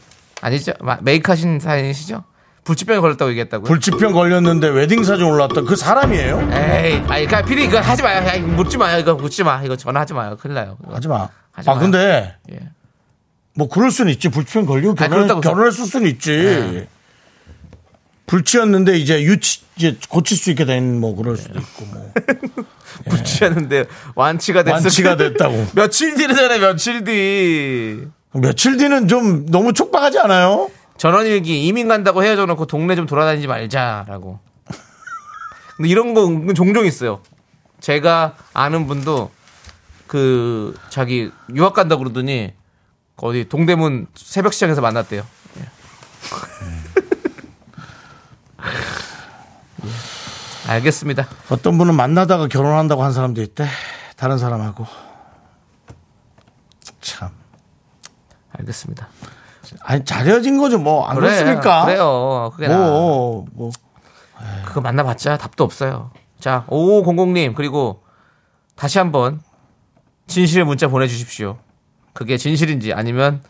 아니죠? 마- make 하신 사연이시죠? 불치병에 걸렸다고 얘기했다고요? 불치병 걸렸는데 웨딩 사진 올라왔던 그 사람이에요 에이, 아니, 그니까, 피디, 이거 하지 마요. 야, 이거 묻지 마요. 이거 묻지 마. 이거 전화하지 마요. 큰일 나요. 이거. 하지 마. 하지 아 마요. 근데 예. 뭐 그럴 수는 있지. 불치병 걸리고 결혼 결혼했을 수는 있지. 네. 불치였는데 이제 유치 이제 고칠 수 있게 된 뭐 그럴 수도 있고 뭐 불치였는데 완치가 됐어. 완치가 됐다고. 며칠 뒤잖아요, 며칠 뒤. 며칠 뒤는 좀 너무 촉박하지 않아요? 전원일기 이민 간다고 헤어져 놓고 동네 좀 돌아다니지 말자라고. 근데 이런 거 은근 종종 있어요. 제가 아는 분도 그 자기 유학 간다 고 그러더니 어디 동대문 새벽 시장에서 만났대요. 알겠습니다. 어떤 분은 만나다가 결혼한다고 한 사람도 있대. 다른 사람하고. 참. 알겠습니다. 아니 잘해진 거죠. 뭐 안 그래, 그렇습니까? 그래요. 그게 나. 뭐, 뭐 그거 만나봤자 답도 없어요. 자, 5500님, 그리고 다시 한번 진실의 문자 보내주십시오. 그게 진실인지 아니면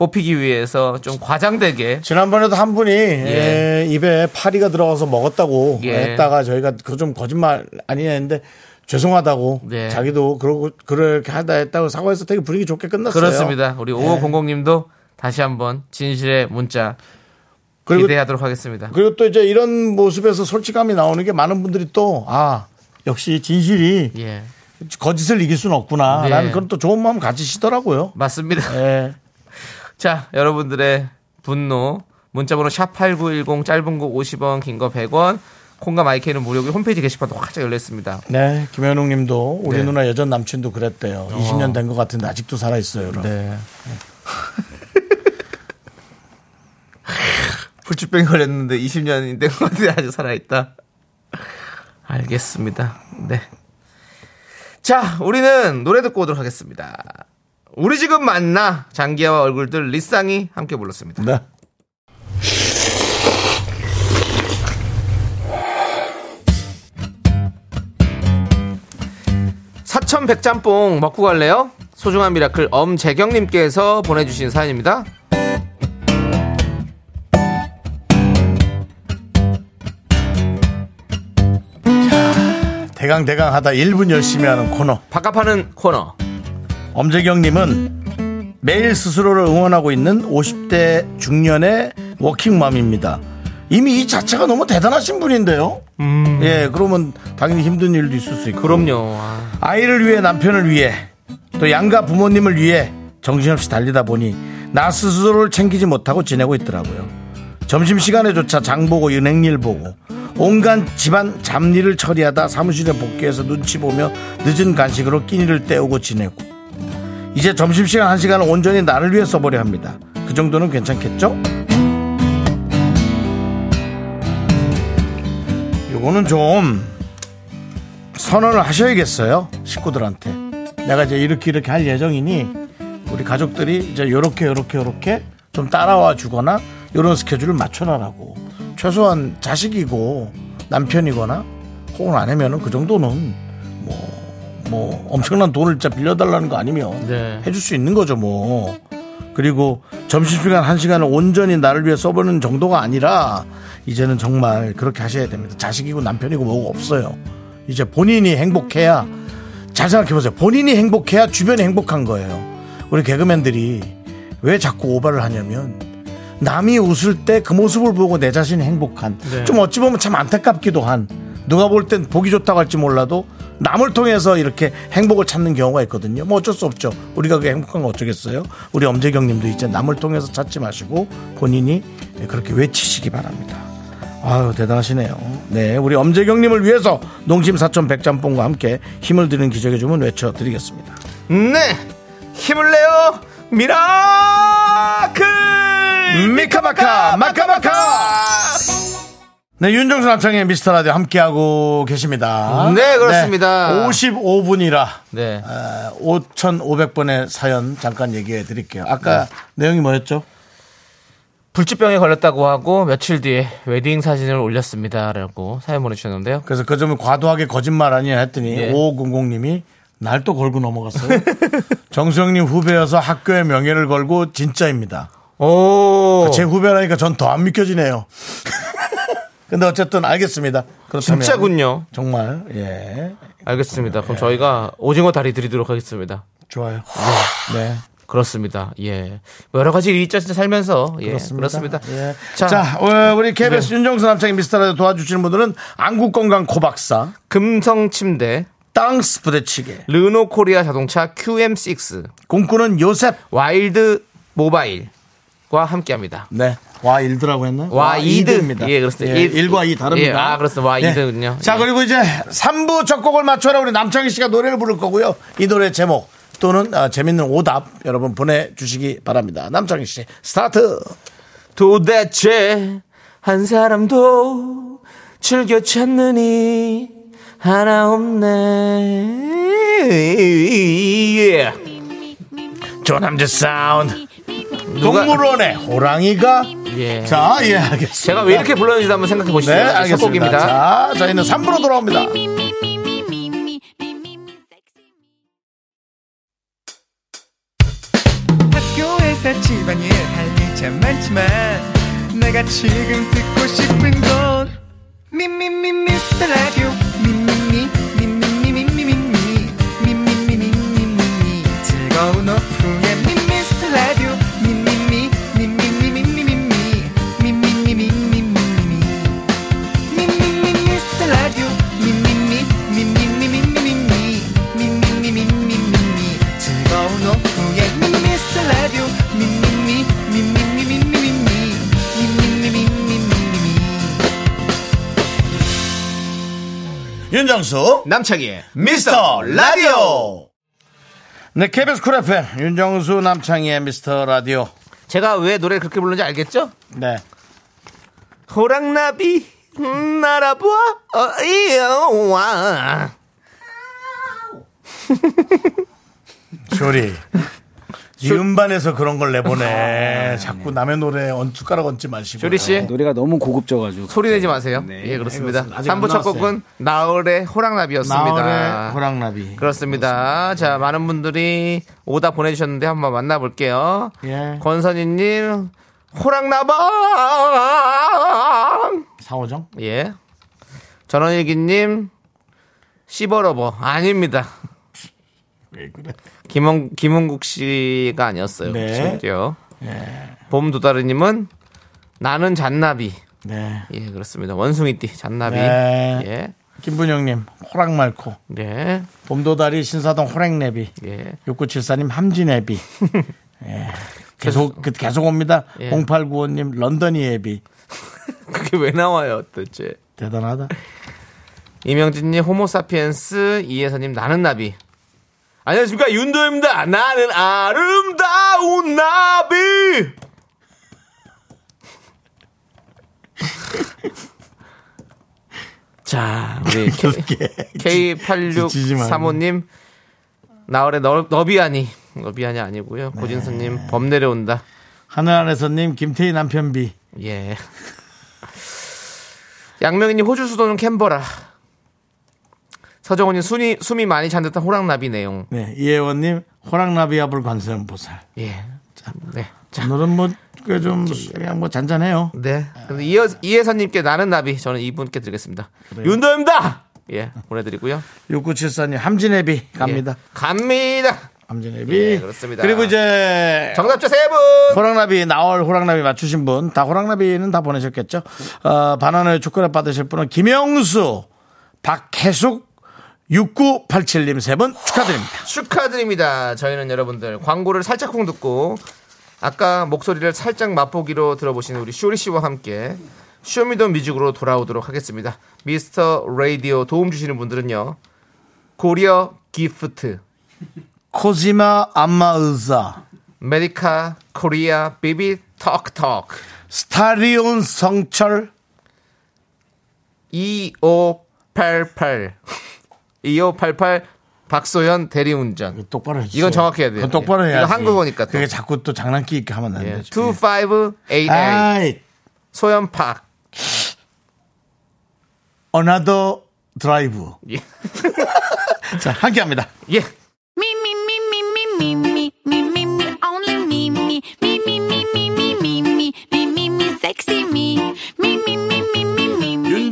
뽑히기 위해서 좀 과장되게 지난번에도 한 분이 예. 에, 입에 파리가 들어가서 먹었다고 예. 했다가 저희가 그 좀 거짓말 아니냐 했는데 죄송하다고 네. 자기도 그러고 그렇게 하다 했다고 사과해서 되게 분위기 좋게 끝났어요. 그렇습니다. 우리 5500님도 다시 한번 진실의 문자 그리고 기대하도록 하겠습니다. 그리고 또 이제 이런 모습에서 솔직함이 나오는 게 많은 분들이 또 아 역시 진실이 예, 거짓을 이길 수는 없구나. 네. 라는 그런 또 좋은 마음 가지시더라고요. 맞습니다. 예. 자, 여러분들의 분노 문자번호 샵8910 짧은 거 50원, 긴 거 100원. 콩과 마이크는 무료고 홈페이지 게시판도 활짝 열려 있습니다. 네, 김현웅 님도 우리 네. 누나 여전 남친도 그랬대요. 20년 된 것 같은데 아직도 살아 있어요. 그럼. 네. 불치병 걸렸는데 20년이 된 것 같은데 아직 살아 있다. 알겠습니다. 네. 자, 우리는 노래 듣고 오도록 하겠습니다. 우리 지금 만나 장기하와 얼굴들 리쌍이 함께 불렀습니다. 네. 사천 백짬뽕 먹고 갈래요? 소중한 미라클 엄재경님께서 보내주신 사연입니다. 대강 대강 하다 1분 열심히 하는 코너. 바깥 파는 코너. 엄재경님은 매일 스스로를 응원하고 있는 50대 중년의 워킹맘입니다. 이미 이 자체가 너무 대단하신 분인데요. 예, 그러면 당연히 힘든 일도 있을 수 있고. 그럼요. 아, 아이를 위해 남편을 위해 또 양가 부모님을 위해 정신없이 달리다 보니 나 스스로를 챙기지 못하고 지내고 있더라고요. 점심시간에조차 장 보고 은행일 보고 온갖 집안 잡일을 처리하다 사무실에 복귀해서 눈치 보며 늦은 간식으로 끼니를 때우고 지내고 이제 점심시간 한 시간을 온전히 나를 위해 써보려 합니다. 그 정도는 괜찮겠죠? 요거는 좀 선언을 하셔야겠어요. 식구들한테. 내가 이제 이렇게 이렇게 할 예정이니 우리 가족들이 이제 요렇게 요렇게 요렇게 좀 따라와 주거나 요런 스케줄을 맞춰라라고. 최소한 자식이고 남편이거나 혹은 아니면은 그 정도는 뭐, 뭐 엄청난 돈을 진짜 빌려달라는 거 아니면 네. 해줄 수 있는 거죠 뭐. 그리고 점심시간 한 시간을 온전히 나를 위해 써보는 정도가 아니라 이제는 정말 그렇게 하셔야 됩니다. 자식이고 남편이고 뭐고 없어요. 이제 본인이 행복해야 잘 생각해 보세요. 본인이 행복해야 주변이 행복한 거예요. 우리 개그맨들이 왜 자꾸 오바를 하냐면 남이 웃을 때 그 모습을 보고 내 자신이 행복한 네. 좀 어찌 보면 참 안타깝기도 한 누가 볼 땐 보기 좋다고 할지 몰라도 남을 통해서 이렇게 행복을 찾는 경우가 있거든요. 뭐 어쩔 수 없죠. 우리가 그 행복한 거 어쩌겠어요. 우리 엄재경 님도 이제 남을 통해서 찾지 마시고 본인이 그렇게 외치시기 바랍니다. 아유 대단하시네요. 네, 우리 엄재경 님을 위해서 농심 사천 백짬뽕과 함께 힘을 드리는 기적의 주문 외쳐드리겠습니다. 네! 힘을 내요! 미라클! 미카마카 마카마카. 네, 윤정수 남창희의 미스터 라디오 함께하고 계십니다. 네, 그렇습니다. 55분이라 네. 5,500번의 사연 잠깐 얘기해 드릴게요. 아까 내용이 뭐였죠? 불치병에 걸렸다고 하고 며칠 뒤에 웨딩 사진을 올렸습니다라고 사연 보내주셨는데요. 그래서 그 점을 과도하게 거짓말 아니냐 했더니 예. 5500님이 날 또 걸고 넘어갔어요. 정수영님 후배여서 학교의 명예를 걸고 진짜입니다. 오, 제 후배라니까 전 더 안 믿겨지네요. 근데 어쨌든 알겠습니다. 그렇다면 진짜군요. 정말 예 알겠습니다. 그럼 저희가 오징어 다리 드리도록 하겠습니다. 좋아요. 네. 네. 그렇습니다. 예. 뭐 여러 가지 일이 있죠, 진짜 살면서. 예. 그렇습니다. 예. 자, 자, 어, 우리 KBS 네. 윤정수 남창희 미스터라디오 도와주시는 분들은 안국건강 코박사, 금성 침대, 땅스 부대찌개, 르노 코리아 자동차 QM6, 꿈꾸는 요셉. 와일드 모바일 과 함께 합니다. 네. 와 일드라고 했나요? 와이드. 입니다 예, 그렇습니다. 예, 일- 1과 2 다릅니다. 예, 아, 그렇습니다. 와이드군요. 자, 예. 그리고 이제 3부 첫 곡을 맞춰라 우리 남창희 씨가 노래를 부를 거고요. 이 노래 제목 또는 아, 재밌는 오답 여러분 보내주시기 바랍니다. 남창희 씨 스타트. 도대체 한 사람도 즐겨 찾느니 하나 없네. 예. 조남재 사운드. 동물원에 호랑이가 예. 자, 예, 알겠습니다. 제가 왜 이렇게 불렀는지 한번 생각해 보시죠. 네, 알겠습니다. 첫 곡입니다. 자, 저희는 3부로 돌아옵니다. 학교에서 집안일 할 일 참 많지만 내가 지금 듣고 싶은 건 미미미 미스터 라디오 윤정수 남창희의 미스터 라디오. 네, KBS 쿨 FM 윤정수 남창희의 미스터 라디오. 제가 왜 노래를 그렇게 부르는지 알겠죠? 네. 호랑나비 음, 날아보아 어, 이와 쇼리. 이 음반에서 그런 걸 내보내. 자꾸 남의 노래 언 숟가락 얹지 마시고. 쇼리 씨 노래가 너무 고급져가지고. 소리 내지 마세요. 네, 예, 그렇습니다. 그렇습니다. 아직 안 3부 첫. 곡은 나얼의 호랑나비였습니다. 나월의 호랑나비. 그렇습니다. 자, 많은 분들이 오다 보내주셨는데 한번 만나볼게요. 예. 권선희님, 호랑나방! 사오정? 예. 전원일기님, 씨버러버. 아닙니다. 왜 그래? 김원, 김원국 씨가 아니었어요. 네. 심지어. 봄도다르님은 나는 잔나비. 네. 예, 그렇습니다. 원숭이띠, 잔나비. 네. 예. 김분영님, 호랑 말코. 예. 봄도다리 신사동 호랑내비. 예. 6974님, 함진애비. 예. 계속, 그- 계속 옵니다. 예. 0895님, 런던이 애비. 그게 왜 나와요, 도대체? 대단하다. 이명진님, 호모사피엔스, 이혜선님, 나는 나비. 안녕하십니까, 윤도입니다. 나는 아름다운 나비! 자, 우리 지치지 말고. K8635님, 나월의 너, 너비아니. 너비아니 아니고요. 고진수님, 범 내려온다. 하늘하늘에서님, 김태희 남편비. 예. 양명희님 호주 수도는 캔버라. 서정훈님 숨이, 숨이 많이 잔 듯한 호랑나비 내용. 네. 이혜원님, 호랑나비아불 관세음 보살. 예. 네. 자, 오늘은 뭐, 그 좀, 그냥 뭐 잔잔해요. 네. 근데 이혜, 이혜선님께 나는 나비. 저는 이분께 드리겠습니다. 윤도입니다! 예. 보내드리고요. 6974님, 함진애비 갑니다. 예. 갑니다! 함진애비. 예, 그렇습니다. 그리고 이제, 정답자 세 분! 호랑나비, 나월 호랑나비 맞추신 분, 다 호랑나비는 다 보내셨겠죠? 어, 바나나의 초콜릿 받으실 분은 김영수, 박혜숙, 6987님 세분 축하드립니다. 축하드립니다. 저희는 여러분들 광고를 살짝쿵 듣고 아까 목소리를 살짝 맛보기로 들어보신 우리 쇼리 씨와 함께 Show Me The Music으로 돌아오도록 하겠습니다. 미스터 라디오 도움 주시는 분들은요. 고려 기프트, 코지마 안마 의자, 메디카 코리아 비비 톡톡, 스타리온 성철, 2588 2588 박소연 대리운전 똑바로 해주세요. 이건 정확히 해야 돼요. 그건 똑바로 예. 해야지. 이거 한국어니까 또. 그게 자꾸 또 장난기 있게 하면 안 예. 되죠. 2588 아이, 소연 Park another drive. 예. 자, 함께 합니다. 예. Me,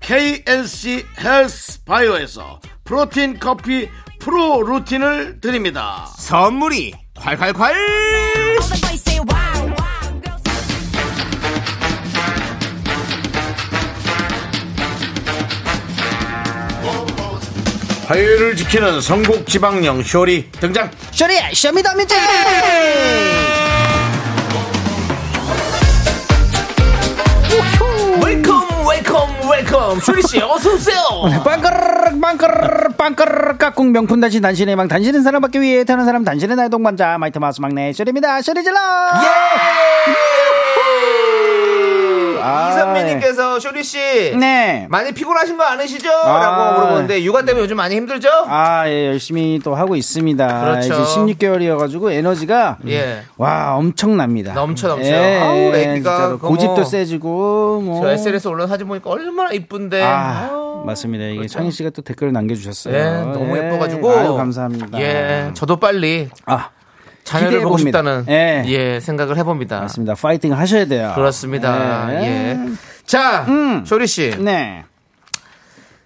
KNC 헬스 바이오에서 프로틴 커피 프로 루틴을 드립니다 선물이 콸콸콸! 화요일을 지키는 선곡 지박령 쇼리 등장 쇼리야, Show Me The Music! Welcome 쇼리씨 어서오세요 빵까르르, 빵까르르, 빵까르르, 깍꿍 명품 단신, 단신의 왕, 단신은 사랑받기 위해 태어난 사람, 단신은 나의 동반자, 마이티 마우스 막내, 쇼리입니다. 쇼리 질러! 아, 이선미님께서 쇼리 씨 네. 많이 피곤하신 거 아니시죠? 아. 라고 물어보는데 육아 때문에 요즘 많이 힘들죠? 아, 예, 열심히 또 하고 있습니다. 그렇죠. 이제 16개월이어가지고 에너지가 예. 와 엄청납니다. 넘쳐, 넘쳐. 예, 아우, 예, 애기가 그거 고집도 뭐- 세지고 뭐. 저 SNS 올라온 사진 보니까 얼마나 이쁜데. 아, 맞습니다. 이게 그렇죠. 창희 씨가 또 댓글을 남겨주셨어요. 예, 너무 예, 예뻐가지고. 아유 감사합니다. 예, 저도 빨리 아, 자녀를 보고. 싶다는 예. 예. 생각을 해봅니다. 맞습니다. 파이팅 하셔야 돼요. 그렇습니다. 예. 예. 자, 음. 쇼리 씨. 네.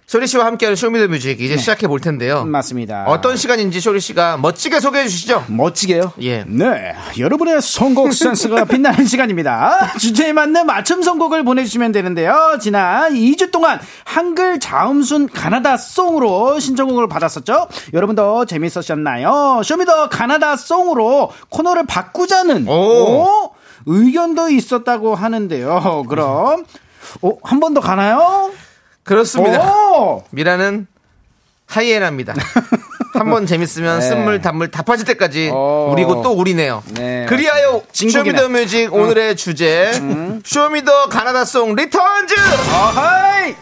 쇼리 씨와 함께하는 Show Me The Music 이제 시작해 볼 텐데요. 맞습니다. 어떤 시간인지 쇼리 씨가 멋지게 소개해 주시죠. 멋지게요? 예. 네. 여러분의 선곡 센스가 빛나는 시간입니다. 주제에 맞는 맞춤 선곡을 보내주시면 되는데요. 지난 2주 동안 한글 자음순 가나다 송으로 신청곡을 받았었죠. 여러분도 재밌으셨나요? Show Me The 가나다 송으로 코너를 바꾸자는 오. 오, 의견도 있었다고 하는데요. 그럼 어, 한 번 더 가나요? 그렇습니다. 오! 미라는 하이에나입니다. 한 번 재밌으면 네. 쓴물 단물 다 빠질 때까지 어. 우리고 또 우리네요. 네, 그리하여 진국이네. Show Me The Music 오늘의 주제 Show Me The 가나다송 Returns 어하이!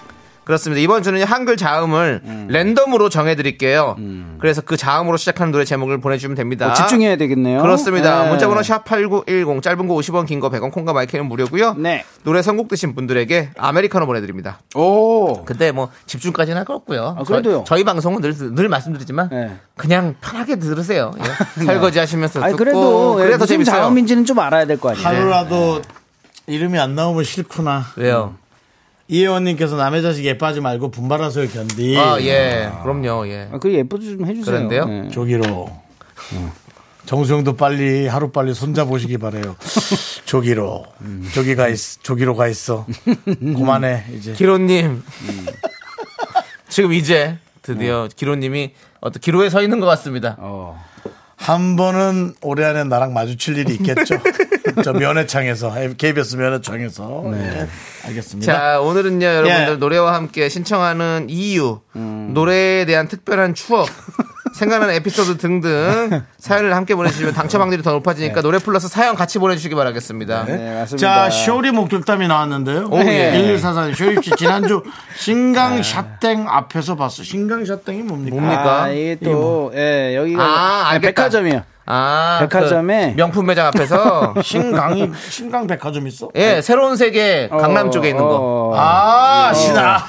그렇습니다. 이번 주는 한글 자음을 음. 랜덤으로 정해드릴게요. 그래서 그 자음으로 시작하는 노래 제목을 보내주시면 됩니다. 어, 집중해야 되겠네요. 그렇습니다. 네. 문자번호 샵8910 짧은 거 50원 긴 거 100원 콩과 마이크는 무료고요. 네. 노래 선곡되신 분들에게 아메리카노 보내드립니다. 오. 근데 뭐 집중까지는 할 거 없고요. 아, 그래도요. 저희, 방송은 늘, 늘 말씀드리지만 네. 그냥 편하게 들으세요. 예. 설거지 하시면서 듣고 그래도 그래서 무슨 재밌어요. 자음인지는 좀 알아야 될 거 아니에요. 하루라도 이름이 안 나오면 싫구나. 왜요? 이혜원님께서 남의 자식 예뻐하지 말고 분발하세요 견디. 아 예, 그럼요. 예. 아, 그 예쁘도 좀 해주세요. 그런데요? 네. 조기로. 정수영도 빨리 하루 빨리 손자 보시기 바래요. 조기로. 조기 가 있, 조기로 가 있어. 그만해 이제. 기로님 지금 이제 드디어 기로님이 어떤 기로에 서 있는 것 같습니다. 어. 한 번은 올해 안에 나랑 마주칠 일이 있겠죠. 저 면회창에서 KBS 면회창에서. 네. 알겠습니다. 자, 오늘은요, 여러분들 예. 노래와 함께 신청하는 이유, 노래에 대한 특별한 추억, 생각나는 에피소드 등등 사연을 함께 보내주시면 당첨 확률이 더 높아지니까 노래 플러스 사연 같이 보내주시기 바라겠습니다. 네, 맞습니다. 자, 쇼리 목격담이 나왔는데요. 오, 예. 1144님, 쇼리 씨, 지난주 신강 샷땡 앞에서 봤어. 신강 샷땡이 뭡니까? 뭡니까? 아, 이게 또, 예, 여기가. 아, 아, 알겠다. 백화점이요. 아, 백화점에 그 명품 매장 앞에서 신강이, 신강 백화점 있어? 예, 새로운 세계 강남 어, 쪽에 있는 거. 어. 아, 신아.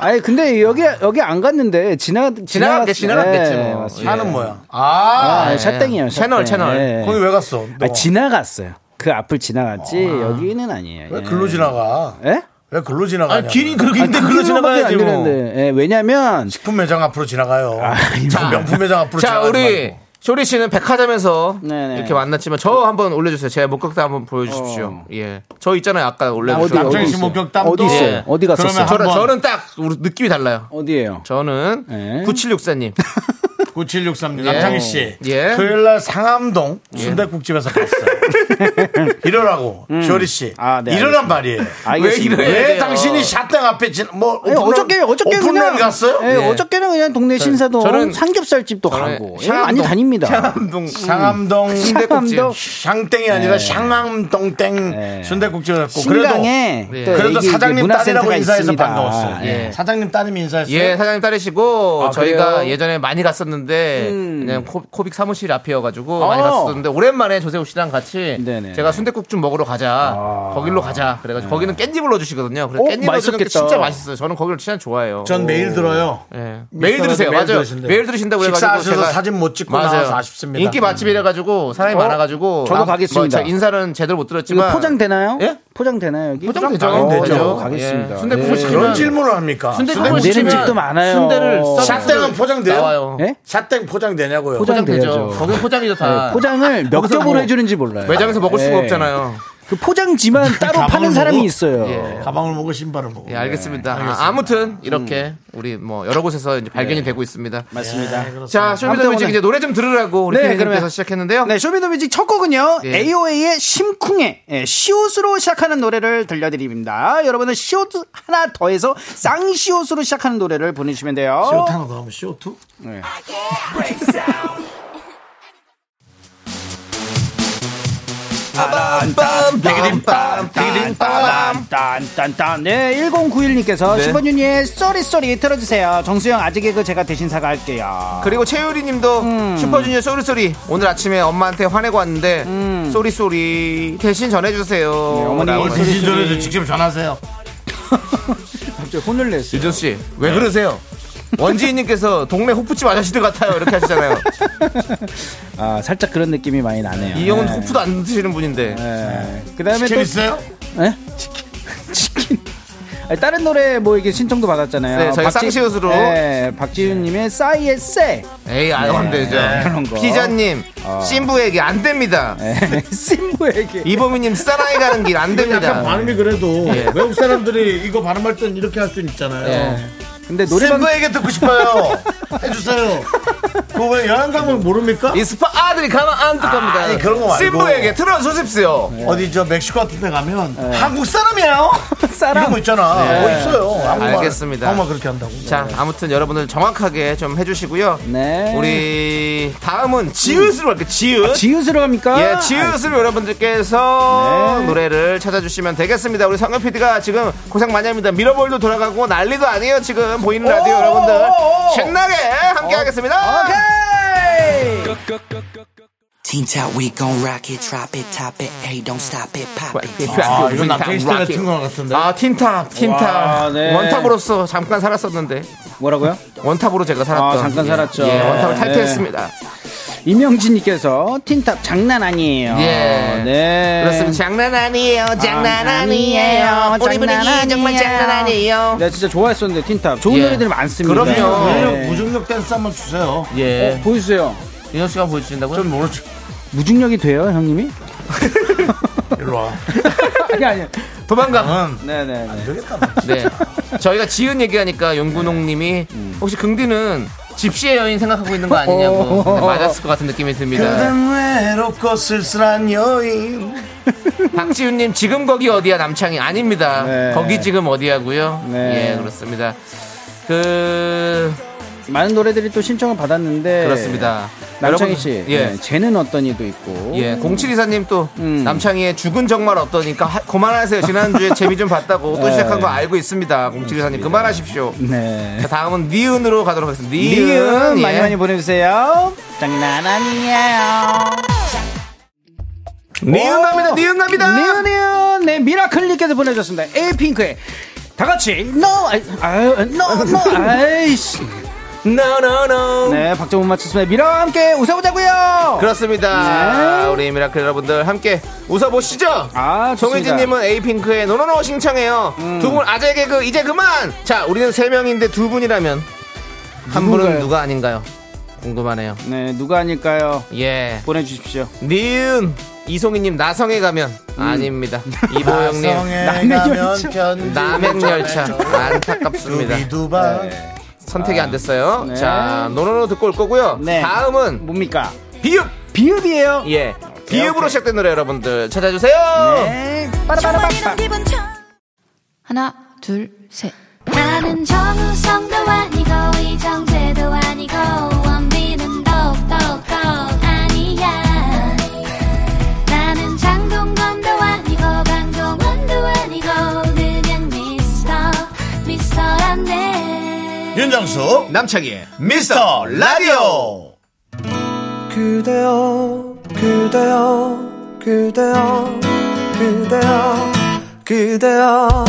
아니, 근데 여기, 여기 안 갔는데, 지나, 지나갔겠- 지나갔겠지, 예, 뭐. 맞습니다. 샤는 뭐야? 아, 아, 예. 샷땡이요. 채널. 채널. 예. 거기 왜 갔어? 너? 아, 지나갔어요. 그 앞을 지나갔지, 여기는 아니에요. 왜 예. 글로 지나가? 예? 왜 글로 지나가냐? 길이 그렇게 아, 있는데 그 글로 지나가야지 안 뭐. 되는데. 예, 왜냐면, 식품 매장 앞으로 지나가요. 자, 명품 매장 앞으로 자, 우리 말고. 쇼리 씨는 백화점에서 네네. 이렇게 만났지만 저 한번 올려주세요. 제 목격담 한번 보여주십시오. 예, 저 있잖아요. 아까 올려주신 어디, 어디 남창희 씨? 목격담도 어디 있어요? 예. 어디 갔었어요? 저는, 저는 딱 우리 느낌이 달라요. 어디에요? 저는 네. 9764님. 9763님 예. 남창희 씨 예. 토요일 날 상암동 순대국집에서 봤어요. 이러라고 쇼리 씨 아, 네, 이러란 말이에요. 알겠습니다. 왜왜 이래야 돼요? 당신이 샷땡 앞에 진, 뭐 예, 오픈런- 어저께 어저께 오픈런 그냥 갔어요? 예, 네. 어저께는 그냥 동네 신사동 저는- 삼겹살 집도 저는 가고 예, 샹암동- 많이 다닙니다. 상암동 상암동 순대국집. 상암동. 샹땡이 아니라 샹암동땡 네. 순대국집을 갔고 그래도 네. 또 그래도 사장님 딸이라고 인사해서. 반가웠어요. 예. 사장님 따님이 인사했어요. 예, 사장님 딸이시고 아, 저희가 그래요? 예전에 많이 갔었는데 그냥 코, 코빅 사무실 앞이어가지고 많이 어. 갔었는데 오랜만에 조세호 씨랑 같이 네네. 제가 순대국 좀 먹으러 가자. 거길로 가자. 그래가지고 거기는 깻잎을 넣어주시거든요. 그래서 어, 깻잎 넣어주는 게 맛있었겠다. 진짜 맛있어요. 저는 거기를 진짜 좋아해요. 전 매일 들어요. 예. 매일 들으세요. 매일 맞아요. 들으신대요. 매일 들으신다고 해가지고 식사하셔서 제가 사진 못 찍고 맞아요. 나와서 아쉽습니다. 인기 맛집이래가지고 사람이 많아가지고 저도 아, 가겠습니다. 뭐, 저 인사는 제대로 못 이거 들었지만 포장 되나요? 예? 포장 되나요 여기? 포장 되죠. 되죠. 어, 가겠습니다. 예. 순대국을 예. 시키면 그런 질문을 합니까? 순대국을 안 되는 시키면 집도 많아요. 순대를 서비스로 샷땡은 포장돼요? 나와요. 예? 샷땡 포장되냐고요? 포장- 포장되죠. 포장돼야죠. 거기 포장이죠 다. 예, 포장을 몇 겹으로 뭐 해주는지 몰라요. 매장에서 먹을 수가 예. 없잖아요. 그 포장지만 따로 파는 사람이 먹어? 있어요. 예. 가방을 먹고 신발을 먹고. 예, 알겠습니다. 아, 무튼 이렇게 우리 뭐 여러 곳에서 이제 발견이 되고 있습니다. 맞습니다. 자, Show Me The Music 이제 노래 좀 들으라고 우리 네, 그러면- 시작했는데요. 네, Show Me The Music 첫 곡은요. 예. AOA의 심쿵의 예, 시옷으로 시작하는 노래를 들려드립니다. 여러분은 시옷 하나 더해서 쌍시옷으로 시작하는 노래를 보내주시면 돼요. CO2 하나 더 하면 CO2? 네. 딴딴딴 네 1091님께서 네. 슈퍼주니어의 Sorry Sorry 틀어주세요 정수 형 아직 개그 제가 대신 사과할게요 그리고 최유리 님도 음. 슈퍼주니어 Sorry Sorry 오늘 아침에 엄마한테 화내고 왔는데 sorry sorry 대신 전해주세요. 음. 네, 어머니 sorry- 대신 전해서 직접 전화하세요. 갑자기 혼을 냈어요 유정 씨, 왜 그러세요? 원지인님께서 동네 호프집 아저씨들 같아요. 이렇게 하시잖아요. 아 살짝 그런 느낌이 많이 나네요 이 형은 네. 호프도 안 드시는 분인데. 네. 그 다음에 치킨 또 있어요? 예? 치킨. 아니, 다른 노래 뭐 이게 신청도 받았잖아요. 네, 저희 쌍시옷으로. 네, 박지윤님의 싸이의 쎄. 에이, 아, 안 되죠. 그런 거. 피자님, 어. 신부에게 안 됩니다. 네, 심부에게. 이보미님, 사나이 가는 길안 약간 됩니다. 발음이 그래도 예. 외국 사람들이 이거 발음할 땐 이렇게 할 수 있잖아요. 예. 근데 노래방 신부에게 듣고 싶어요. 해주세요. 그거 왜 연안감을 모릅니까? 이 스파 아들이 가면 안 득합니다. 아니, 그런 거 말고. 신부에게 틀어주십시오. 어디 저 멕시코 같은 데 가면 한국 사람이에요. 사람. 이런 거 있잖아. 네. 뭐 있어요. 한국말. 알겠습니다. 한국말 그렇게 한다고. 자, 아무튼 여러분들 정확하게 좀 해주시고요. 네. 우리 다음은 지읒으로 갈게요. 지읒. 지읒으로 갑니까? 예, 지읒으로 여러분들께서 네. 노래를 찾아주시면 되겠습니다. 우리 성현 PD가 지금 고생 많이 합니다. 미러볼도 돌아가고 난리도 아니에요. 지금 보이는 라디오 여러분들 신나게 함께 하겠습니다. Teen Top, we gon' rock it, drop it, top it, hey, don't stop it, pop it. 아, 남창희 씨 같은 거 같은데. 아, 틴탑, 틴탑. 와, 네. 원탑으로서 잠깐 살았었는데. 뭐라고요? 원탑으로 제가 살았던. 아, 잠깐 예. 살았죠. 예, 원탑을 네. 탈퇴했습니다. 이명진님께서 틴탑 장난 아니에요. 예. 네. 그렇습니다. 장난 아니에요. 장난 아, 아니에요. 우리 분위기 정말 아니에요. 장난 아니에요. 네, 진짜 좋아했었는데 틴탑 좋은 예. 노래들이 많습니다. 그럼요. 네. 무중력 댄스 한번 주세요. 예. 어, 보여주세요. 윤호 씨가 보여주신다고요? 전 모르죠. 무중력이 돼요, 형님이? 일로 와. 아니 아니. 도망가. 응. 네네. 네. 되겠다. 네. 저희가 지은 얘기하니까 용군홍님이 혹시 긍디는 집시의 여인 생각하고 있는 거 아니냐고 네, 맞았을 것 같은 느낌이 듭니다. 외롭고 쓸쓸한 여인. 박지윤님 지금 거기 어디야 남창이 아닙니다. 네. 거기 지금 어디야고요? 네. 예 그렇습니다. 그 많은 노래들이 또 신청을 받았는데 그렇습니다. 남창희 씨, 예. 네, 쟤는 어떤 이도 있고. 예, 0724님 또 음. 남창희의 죽은 정말 어떠니까 하- 그만하세요. 지난주에 재미 좀 봤다고 또 네. 시작한 거 알고 있습니다. 0724님 그만하십시오. 네. 자, 다음은 니은으로 가도록 하겠습니다. 니은, 리은 예. 많이 많이 보내주세요. 장난 아니에요. 니은 갑니다. 니은. 니은 니은 네 미라클님께서 보내줬습니다. 에이핑크의 다 같이 no 아유 no no 아이씨. No, no, no. 네 박정훈 맞췄습니다. 미라와 함께 웃어보자고요. 그렇습니다. 네. 우리 미라클 여러분들 함께 웃어보시죠. 아 좋습니다. 송혜진님은 에이핑크의 No No No 신청해요. 두분 아재 개그 이제 그만. 자, 우리는 세 명인데 두 분이라면 한 분은 누군가요? 누가 아닌가요? 궁금하네요. 네 누가 아닐까요? 예, 보내주십시오. 니은 이송희님 나성에 가면 아닙니다. 이보영님 성에 남의 가면 열차. 편지 남행열차 안타깝습니다. 두비두바. 선택이 안 됐어요. 네. 자, 노노노 듣고 올 거고요. 네. 다음은 뭡니까? 비읍. 비읍이에요. 예, 비읍으로 시작된 노래 여러분들 찾아주세요. 네. 하나, 둘, 셋. 나는 정우성도 아니고 이정재도 아니고 윤정수 남창희의 미스터 라디오. 그대여 그대여 그대여 그대여 그대여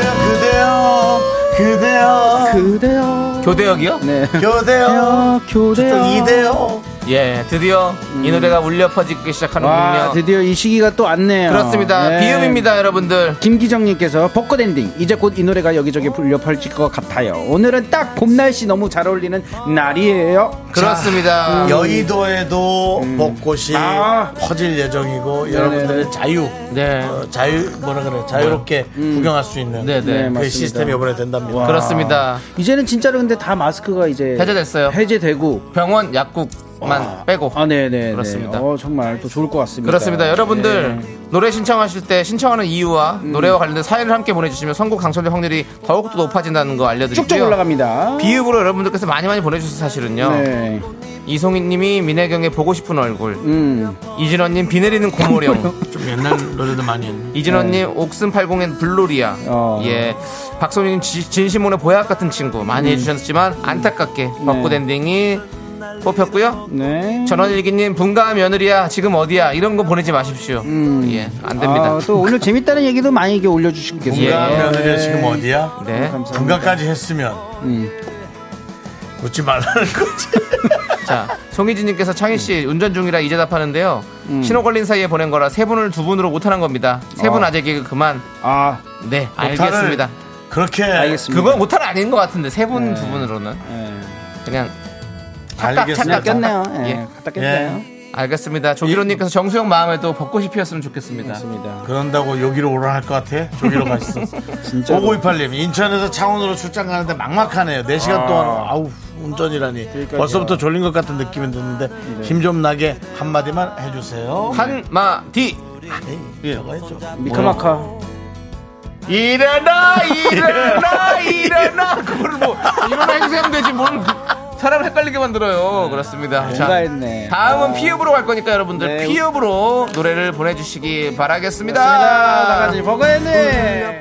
그대여 그대여 그대요. 교대역이요? 네. 교대여 교대요. 이대여 예, 드디어 이 노래가 울려 퍼지기 시작하는군요. 와 드디어 이 시기가 또 왔네요. 그렇습니다. 네. 비음입니다, 여러분들. 김기정님께서 벚꽃 엔딩 이제 곧 이 노래가 여기저기 불려 펼칠 것 같아요. 오늘은 딱 봄 날씨 너무 잘 어울리는 날이에요. 그렇습니다. 여의도에도 벚꽃이 아. 퍼질 예정이고 여러분들의 자유 네. 어, 자유 뭐라 그래 자유롭게 구경할 수 있는 네, 네. 그 맞습니다. 시스템이 이번에 된답니다. 그렇습니다. 이제는 진짜로 근데 다 마스크가 이제 해제됐어요. 해제되고 병원 약국 만 빼고. 아 네네 그렇습니다. 어 정말 또 좋을 것 같습니다. 그렇습니다. 여러분들 네. 노래 신청하실 때 신청하는 이유와 노래와 관련된 사연을 함께 보내주시면 선곡 당첨될 확률이 더욱더 높아진다는 거 알려드리고요. 쭉쭉 올라갑니다. 비읍으로 여러분들께서 많이 많이 보내주세요 사실은요. 네. 이송희님이 민혜경의 보고 싶은 얼굴, 음. 이진원님 비 내리는 고모령, 좀 옛날 노래도 많이 했네. 이진원님 옥슨 80엔 블로리아, 네. 어. 예, 박소님 진시몬의 보약 같은 친구 많이 음. 해주셨지만 안타깝게 벚꽃 엔딩이 뽑혔고요. 네. 전원일기님 분가 며느리야 지금 어디야 이런 거 보내지 마십시오. 예, 안 됩니다. 아, 또 오늘 재밌다는 얘기도 많이 이렇게 올려주시고 계세요. 분가 예. 며느리가 지금 어디야? 네. 감사합니다. 분가까지 했으면 음. 웃지 말라는 거지. 자, 송희진님께서 창희 씨 운전 중이라 이제 답하는데요. 음. 신호 걸린 사이에 보낸 거라 세 분을 두 분으로 못하는 겁니다. 세분 어. 아재 개그 그만. 아, 네, 알겠습니다. 그렇게 알겠습니다. 그건 못하는 아닌 것 같은데 세 분두 분으로는 예. 그냥 착각 알겠습니다. 착각 꼈네요. 예. 예. 갖다 꼈네요. 알겠습니다. 조기로님께서 정수영 마음에도 벚꽃이 피었으면 좋겠습니다. 맞습니다. 그런다고 여기로 오라 할 것 같아? 저기로 가 있어. 진짜. 5928님, 인천에서 창원으로 출장 가는데 막막하네요. 4시간 아. 동안, 아우, 운전이라니. 벌써부터 졸린 것 같은 느낌이 드는데, 네. 힘좀 나게 한마디만 해주세요. 한마디 예, 해줘. 미카마카. 일어나 일어나 일어나 그걸 뭐 일어나 해주세요 하면 되지 뭘 사람을 헷갈리게 만들어요. 그렇습니다. 뭔가 했네. 다음은 피읍으로 갈 거니까 여러분들 네. 피읍으로 노래를 보내주시기 바라겠습니다. 나가지 버거했네.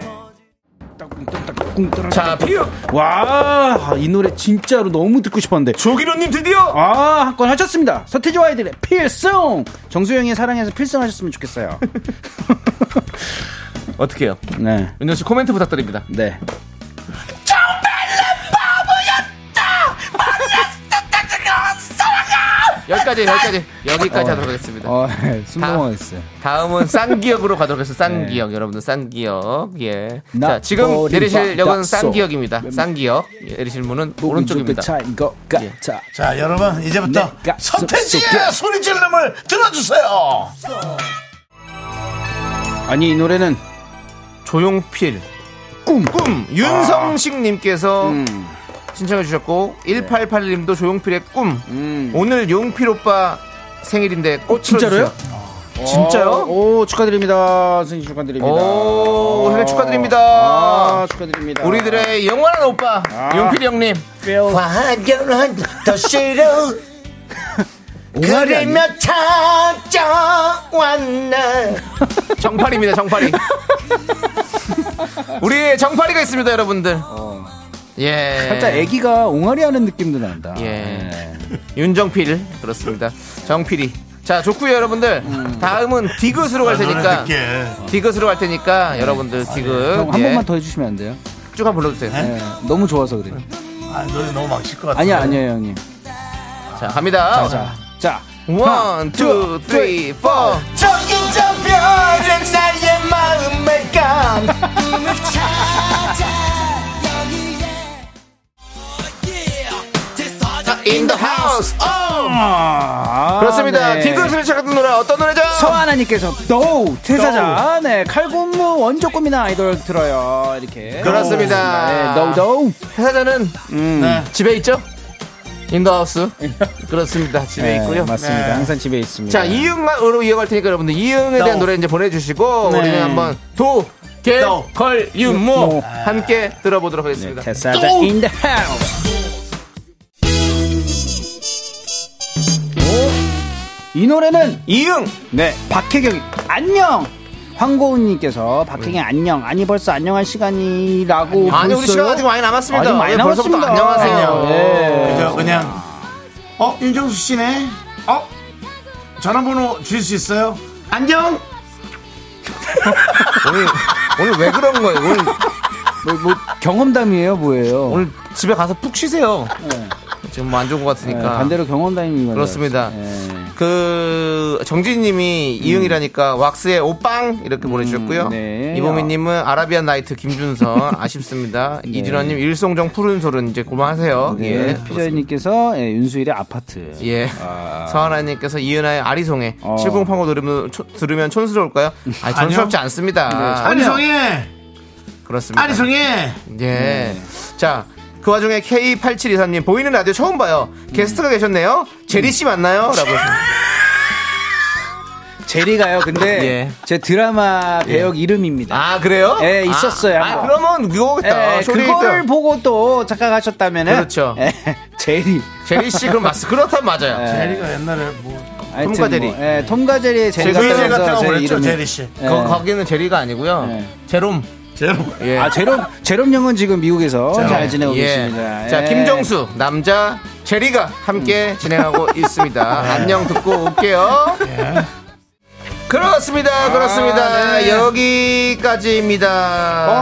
자 피읍 와, 이 노래 진짜로 너무 듣고 싶었는데. 조기로님 드디어 아, 한 건 하셨습니다. 서태지와 아이들의 필승! 정수영의 사랑해서 필승하셨으면 좋겠어요. 어떻게 해요? 네. 윤정 씨 코멘트 부탁드립니다. 네. 여기까지 여기까지 여기까지 하도록 하겠습니다. 어, 숨 다- 넘어갔어요. 다음은 쌍기역으로 가도록 해서 쌍기역 여러분들 쌍기역 예. 나자 지금 내리실 역은. 쌍기역입니다. 쌍기역 예, 내리실 문은 오른쪽입니다. 같아. 자, 여러분, 이제부터 서태지의 속- 소리 질름을 들어주세요. 아니, 이 노래는 조용필 꿈. 꿈 윤성식님께서 음. 신청해 주셨고 1881님도 조용필의 꿈 음. 오늘 용필 오빠 생일인데 꽃 진짜로요? 틀어주세요. 진짜요? 오, 오, 축하드립니다. 생일 축하드립니다. 오, 생일 축하드립니다. 아, 축하드립니다. 우리들의 영원한 오빠 아. 용필 형님 화려한 도시로 옹알이 아니야? 찾아왔나. 정팔입니다 정팔이 우리의 정팔이가 있습니다 여러분들 예 살짝 애기가 옹알이 하는 느낌도 난다. 예. 네. 윤정필 그렇습니다 정필이 자 좋고요 여러분들 다음은 디귿으로 갈 테니까 듣게. 디귿으로 갈 테니까 여러분들 디귿 형, 한 예. 번만 더 해주시면 안 돼요? 쭉 한번 불러주세요 네, 너무 좋아서 그래요. 아, 노래 너무 막힐 것 같아. 아니야, 아니에요, 형님. 자 갑니다 자, 자. one, two, three, four. 저기 저 별은 나의 마음을 감. In the house. 아, 그렇습니다. 네. 디귿을 찾는 노래 어떤 노래죠? 서하나님께서 노 퇴사자 네 칼군무 원조 꿈이나 아이돌 들어요 이렇게 그렇습니다. 네, 노노 회사자는 음. 네. 집에 있죠? 인더하우스. 그렇습니다. 집에 네, 있고요. 맞습니다 네. 항상 집에 있습니다 자, 이응으로 이어갈 테니까 여러분들 이응에 대한 도. 노래 이제 보내주시고 네. 우리는 한번 도, 개, 도. 걸, 윤모 모. 함께 들어보도록 하겠습니다. 퇴사자 the house 오, 이 노래는 이응 네 박혜경 안녕 황고은님께서 박혜경 안녕 아니 벌써 안녕할 시간이라고 아니 우리? 시간 아직 많이 남았습니다. 아직 많이 왜 벌써부터 남았습니다. 안녕하세요. 네. 그죠, 그냥. 어, 윤정수 씨네. 어? 전화번호 주실 수 있어요? 안녕. 오늘 오늘 왜 그런 거예요? 오늘 뭐, 뭐 경험담이에요 뭐예요 오늘 집에 가서 푹 쉬세요. 지금 뭐 안 좋은 것 네, 같으니까. 반대로 경험담이 그렇습니다. 네. 그 정진님이 이응이라니까 왁스의 오빵 이렇게 보내주셨고요. 네. 이보미님은 아라비안 나이트 김준선 아쉽습니다. 이진원님 일송정 푸른 소른 이제 고만하세요. 네, 예. 피자님께서 예, 윤수일의 아파트. 예. 아. 서하나님께서 이은하의 아리송해 어. 7085 들으면, 초- 들으면 촌스러울까요? 아니, 촌스럽지 않습니다. 아리송해. 그렇습니다. 아리송해. 예. 자, 그 와중에 K8723님 보이는 라디오 처음 봐요. 게스트가 계셨네요. 제리 씨 맞나요? 라고. 제리가요. 근데 예. 제 드라마 배역 이름입니다. 아, 그래요? 예, 있었어요, 아, 한번. 아, 그러면 그거겠다. 예, 쇼리 그거를. 보고 또 착각하셨다면은 그렇죠. 예, 제리. 제리 씨 그럼 맞 그렇다면 맞아요. 예. 제리가 옛날에 뭐. 톰과 제리. 뭐, 예, 톰과 제리의 제리 제리 제리 같다면서 같은 거제 그랬죠, 제리 씨. 예. 거, 거기는 제리가 아니고요. 예. 제롬. 제로. 예. 아, 제롬, 제롬 형은 지금 미국에서 잘 지내고 예. 계십니다. 자, 예. 김정수, 남자, 제리가 함께 진행하고 있습니다. 안녕 듣고 올게요. 그렇습니다. 그렇습니다. 네. 여기까지입니다.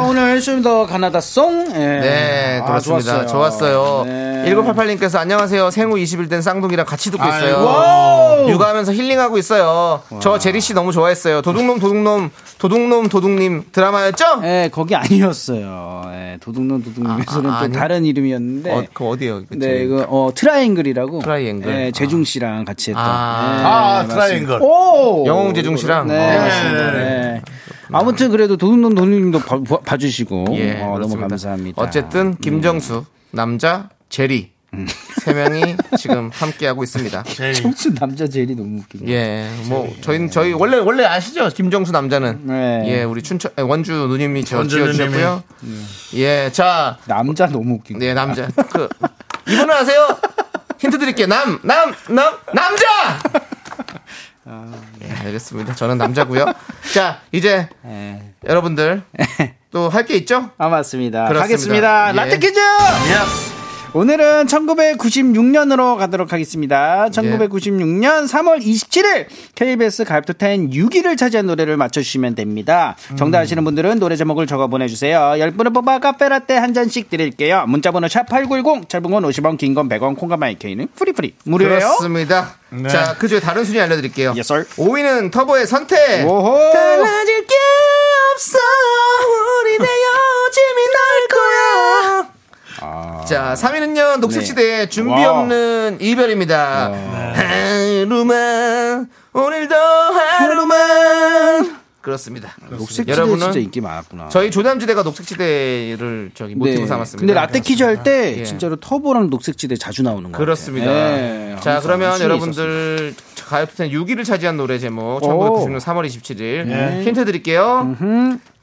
어, 오늘 show me the 가나다 song. 예. 네, 아, 그렇습니다. 좋았어요. 좋았어요. 네. 1988님께서 안녕하세요. 생후 20일 된 쌍둥이랑 같이 듣고 있어요. wow. 육아하면서 힐링하고 있어요. 저 쇼리 씨 너무 좋아했어요. 도둑놈 도둑놈 도둑놈 도둑님 드라마였죠? 예, 거기 아니었어요. 예, 도둑놈 도둑님에서는 아, 또 아니? 다른 이름이었는데. 어, 그 어디요? 그 네, 이거 어 트라이앵글이라고. 트라이앵글. 예, 재중 씨랑 같이 했던. 아. 예, 아. 트라이앵글. 오! 영웅 재중 씨랑? 네, 어. 맞습니다. 네. 아무튼 그래도 도둑놈 도둑님도 봐, 봐- 봐주시고 예, 어, 너무. 감사합니다. 음. 어쨌든 윤정수, 남창희, 쇼리 세 명이 지금 함께 하고 있습니다. 청춘 남자 제일이 너무 웃기네. 예, 뭐 저희는 저희 원래 원래 아시죠? 김정수 남자는 네. 예, 우리 춘천 아, 원주 누님이 지어주셨고요. 예, 자, 남자 너무 웃기네. 네 남자 그 이분은 아세요? 힌트 드릴게요. 남, 남, 남, 남자. 예, 알겠습니다. 저는 남자고요. 자, 이제 예. 여러분들 또 할 게 있죠? 아 맞습니다. 그렇습니다. 하겠습니다. 예. 라떼 퀴즈. 오늘은 1996년으로 가도록 하겠습니다. 1996년 3월 27일 KBS 가요톱텐 6위를 차지한 노래를 맞춰주시면 됩니다. 정답 아시는 분들은 노래 제목을 적어 보내주세요. 10분을 뽑아 카페라떼 한 잔씩 드릴게요. 문자번호 샵8910 짧은 건 50원 긴 건 100원 콩과 my K는 free free 무료예요. 그렇습니다. 자, 그 중에 다른 순위 알려드릴게요. Yes, sir. 5위는 터보의 선택. 오호. 달라질 게 없어. 우리 내 요즘이 날 거야. 자, 3위는요, 녹색지대의 준비 wow. 없는 이별입니다. 하루만, 오늘도 하루만. 그렇습니다. 녹색지대 여러분은 진짜 인기 많았구나. 저희 조남지대가 녹색지대를 저기 모티브 네. 삼았습니다. 근데 라떼 퀴즈 할 때 예. 진짜로 터보랑 녹색지대 자주 나오는 거 그렇습니다. 네, 자, 그러면 여러분들 가요톱텐 6위를 차지한 노래 제목 1996년 3월 27일 네. 힌트 드릴게요.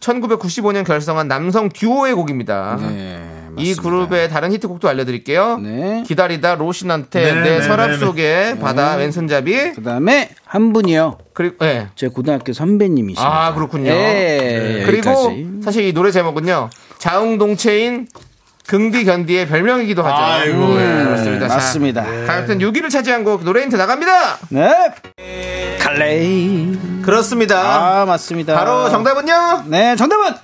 1995년 결성한 남성 듀오의 곡입니다. 네, 이 그룹의 다른 히트곡도 알려드릴게요. 네. 기다리다 로신한테 네, 내 네, 서랍 네, 네. 속에 바다 왼손잡이 그다음에 한 분이요. 그리고 예. 제 고등학교 선배님이십니다. 아 그렇군요. 예, 그리고 여기까지. 사실 이 노래 제목은요 자웅동체인 긍디 견디의 별명이기도 하죠. 아이고, 네, 예. 그렇습니다. 자, 맞습니다. 가요톱텐 6위를 차지한 곡 노래 힌트 나갑니다. 네. 칼레이. 그렇습니다. 아, 맞습니다. 바로 정답은요? 네, 정답은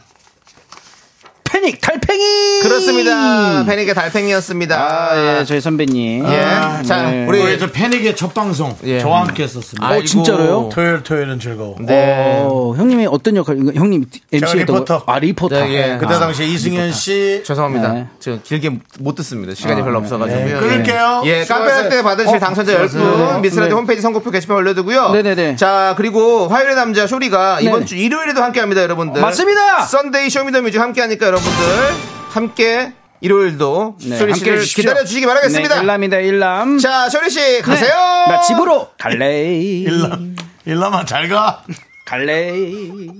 패닉 달팽이. 그렇습니다. 패닉의 달팽이였습니다. 아, 예, 저희 선배님. 예. 자, 네. 우리 우리 저 패닉의 첫 방송 예. 저와 함께 했었습니다. 아이고. 진짜로요? 토요일 토요일은 즐거워. 네. 어, 형님이 어떤 역할? 형님 MC 리포터. 아, 리포터. 네, 예. 그때 아, 당시에 이승현 씨 죄송합니다. 네. 저 길게 못 듣습니다. 시간이 별로 없어가지고요. 네, 끊을게요. 예, 수고하세요. 카페라떼 받으실 어, 당첨자 수고하세요. 10분 미스라디 네. 홈페이지 선곡표 게시판 올려두고요. 네네네. 자, 그리고 화요일의 남자 쇼리가 이번. 주 일요일에도 함께 합니다, 여러분들. 맞습니다. Sunday show me the music 함께 하니까 여러분 들 함께 일요일도 네, 쇼리 함께 씨를. 기다려 주시기 바라겠습니다. 네, 일남이다, 일남. 자, 쇼리 씨 가세요. 나 집으로 갈레이. 일라 일라만 잘 가. 갈레이.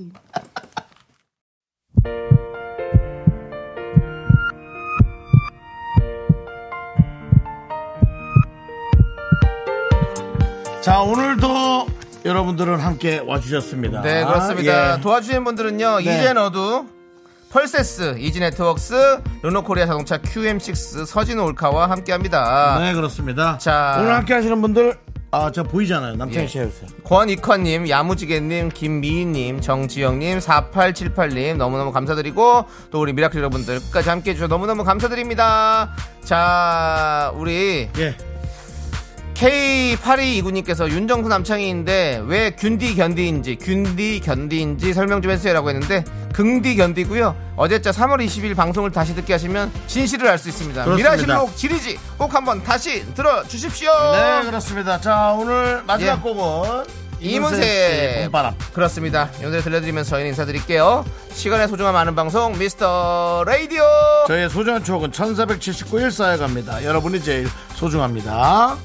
자 오늘도 여러분들은 함께 와주셨습니다. 네, 그렇습니다. 예. 도와주신 분들은요, 네. 이젠어두, 펄세스, 이지네트웍스, 르노코리아 자동차 QM6, 서진 올카와 함께 합니다. 네 그렇습니다. 자. 오늘 함께 하시는 분들 아 저 보이잖아요. 남창희 예. 씨 해주세요. 권익환님, 야무지게님, 김미희님, 정지영님, 4878님 너무너무 감사드리고 또 우리 미라클 여러분들 끝까지 함께 해 주셔서 너무너무 감사드립니다. 자, 우리 예. K8229님께서 윤정수 남창희인데 왜 균디 견디인지 균디 견디인지 설명 좀 해주세요라고 했는데 긍디 견디고요. 어제자 3월 20일 방송을 다시 듣게 하시면 진실을 알 수 있습니다. 그렇습니다. 미라실록 지리지 꼭 한번 다시 들어주십시오. 네 그렇습니다. 자 오늘 마지막 예. 곡은 이문세 봄바람. 그렇습니다. 이 노래 들려드리면서 저희는 인사드릴게요. 시간의 소중함 아는 방송 미스터 라디오. 저의 소중한 추억은 1479일 쌓여갑니다. 여러분이 제일 소중합니다.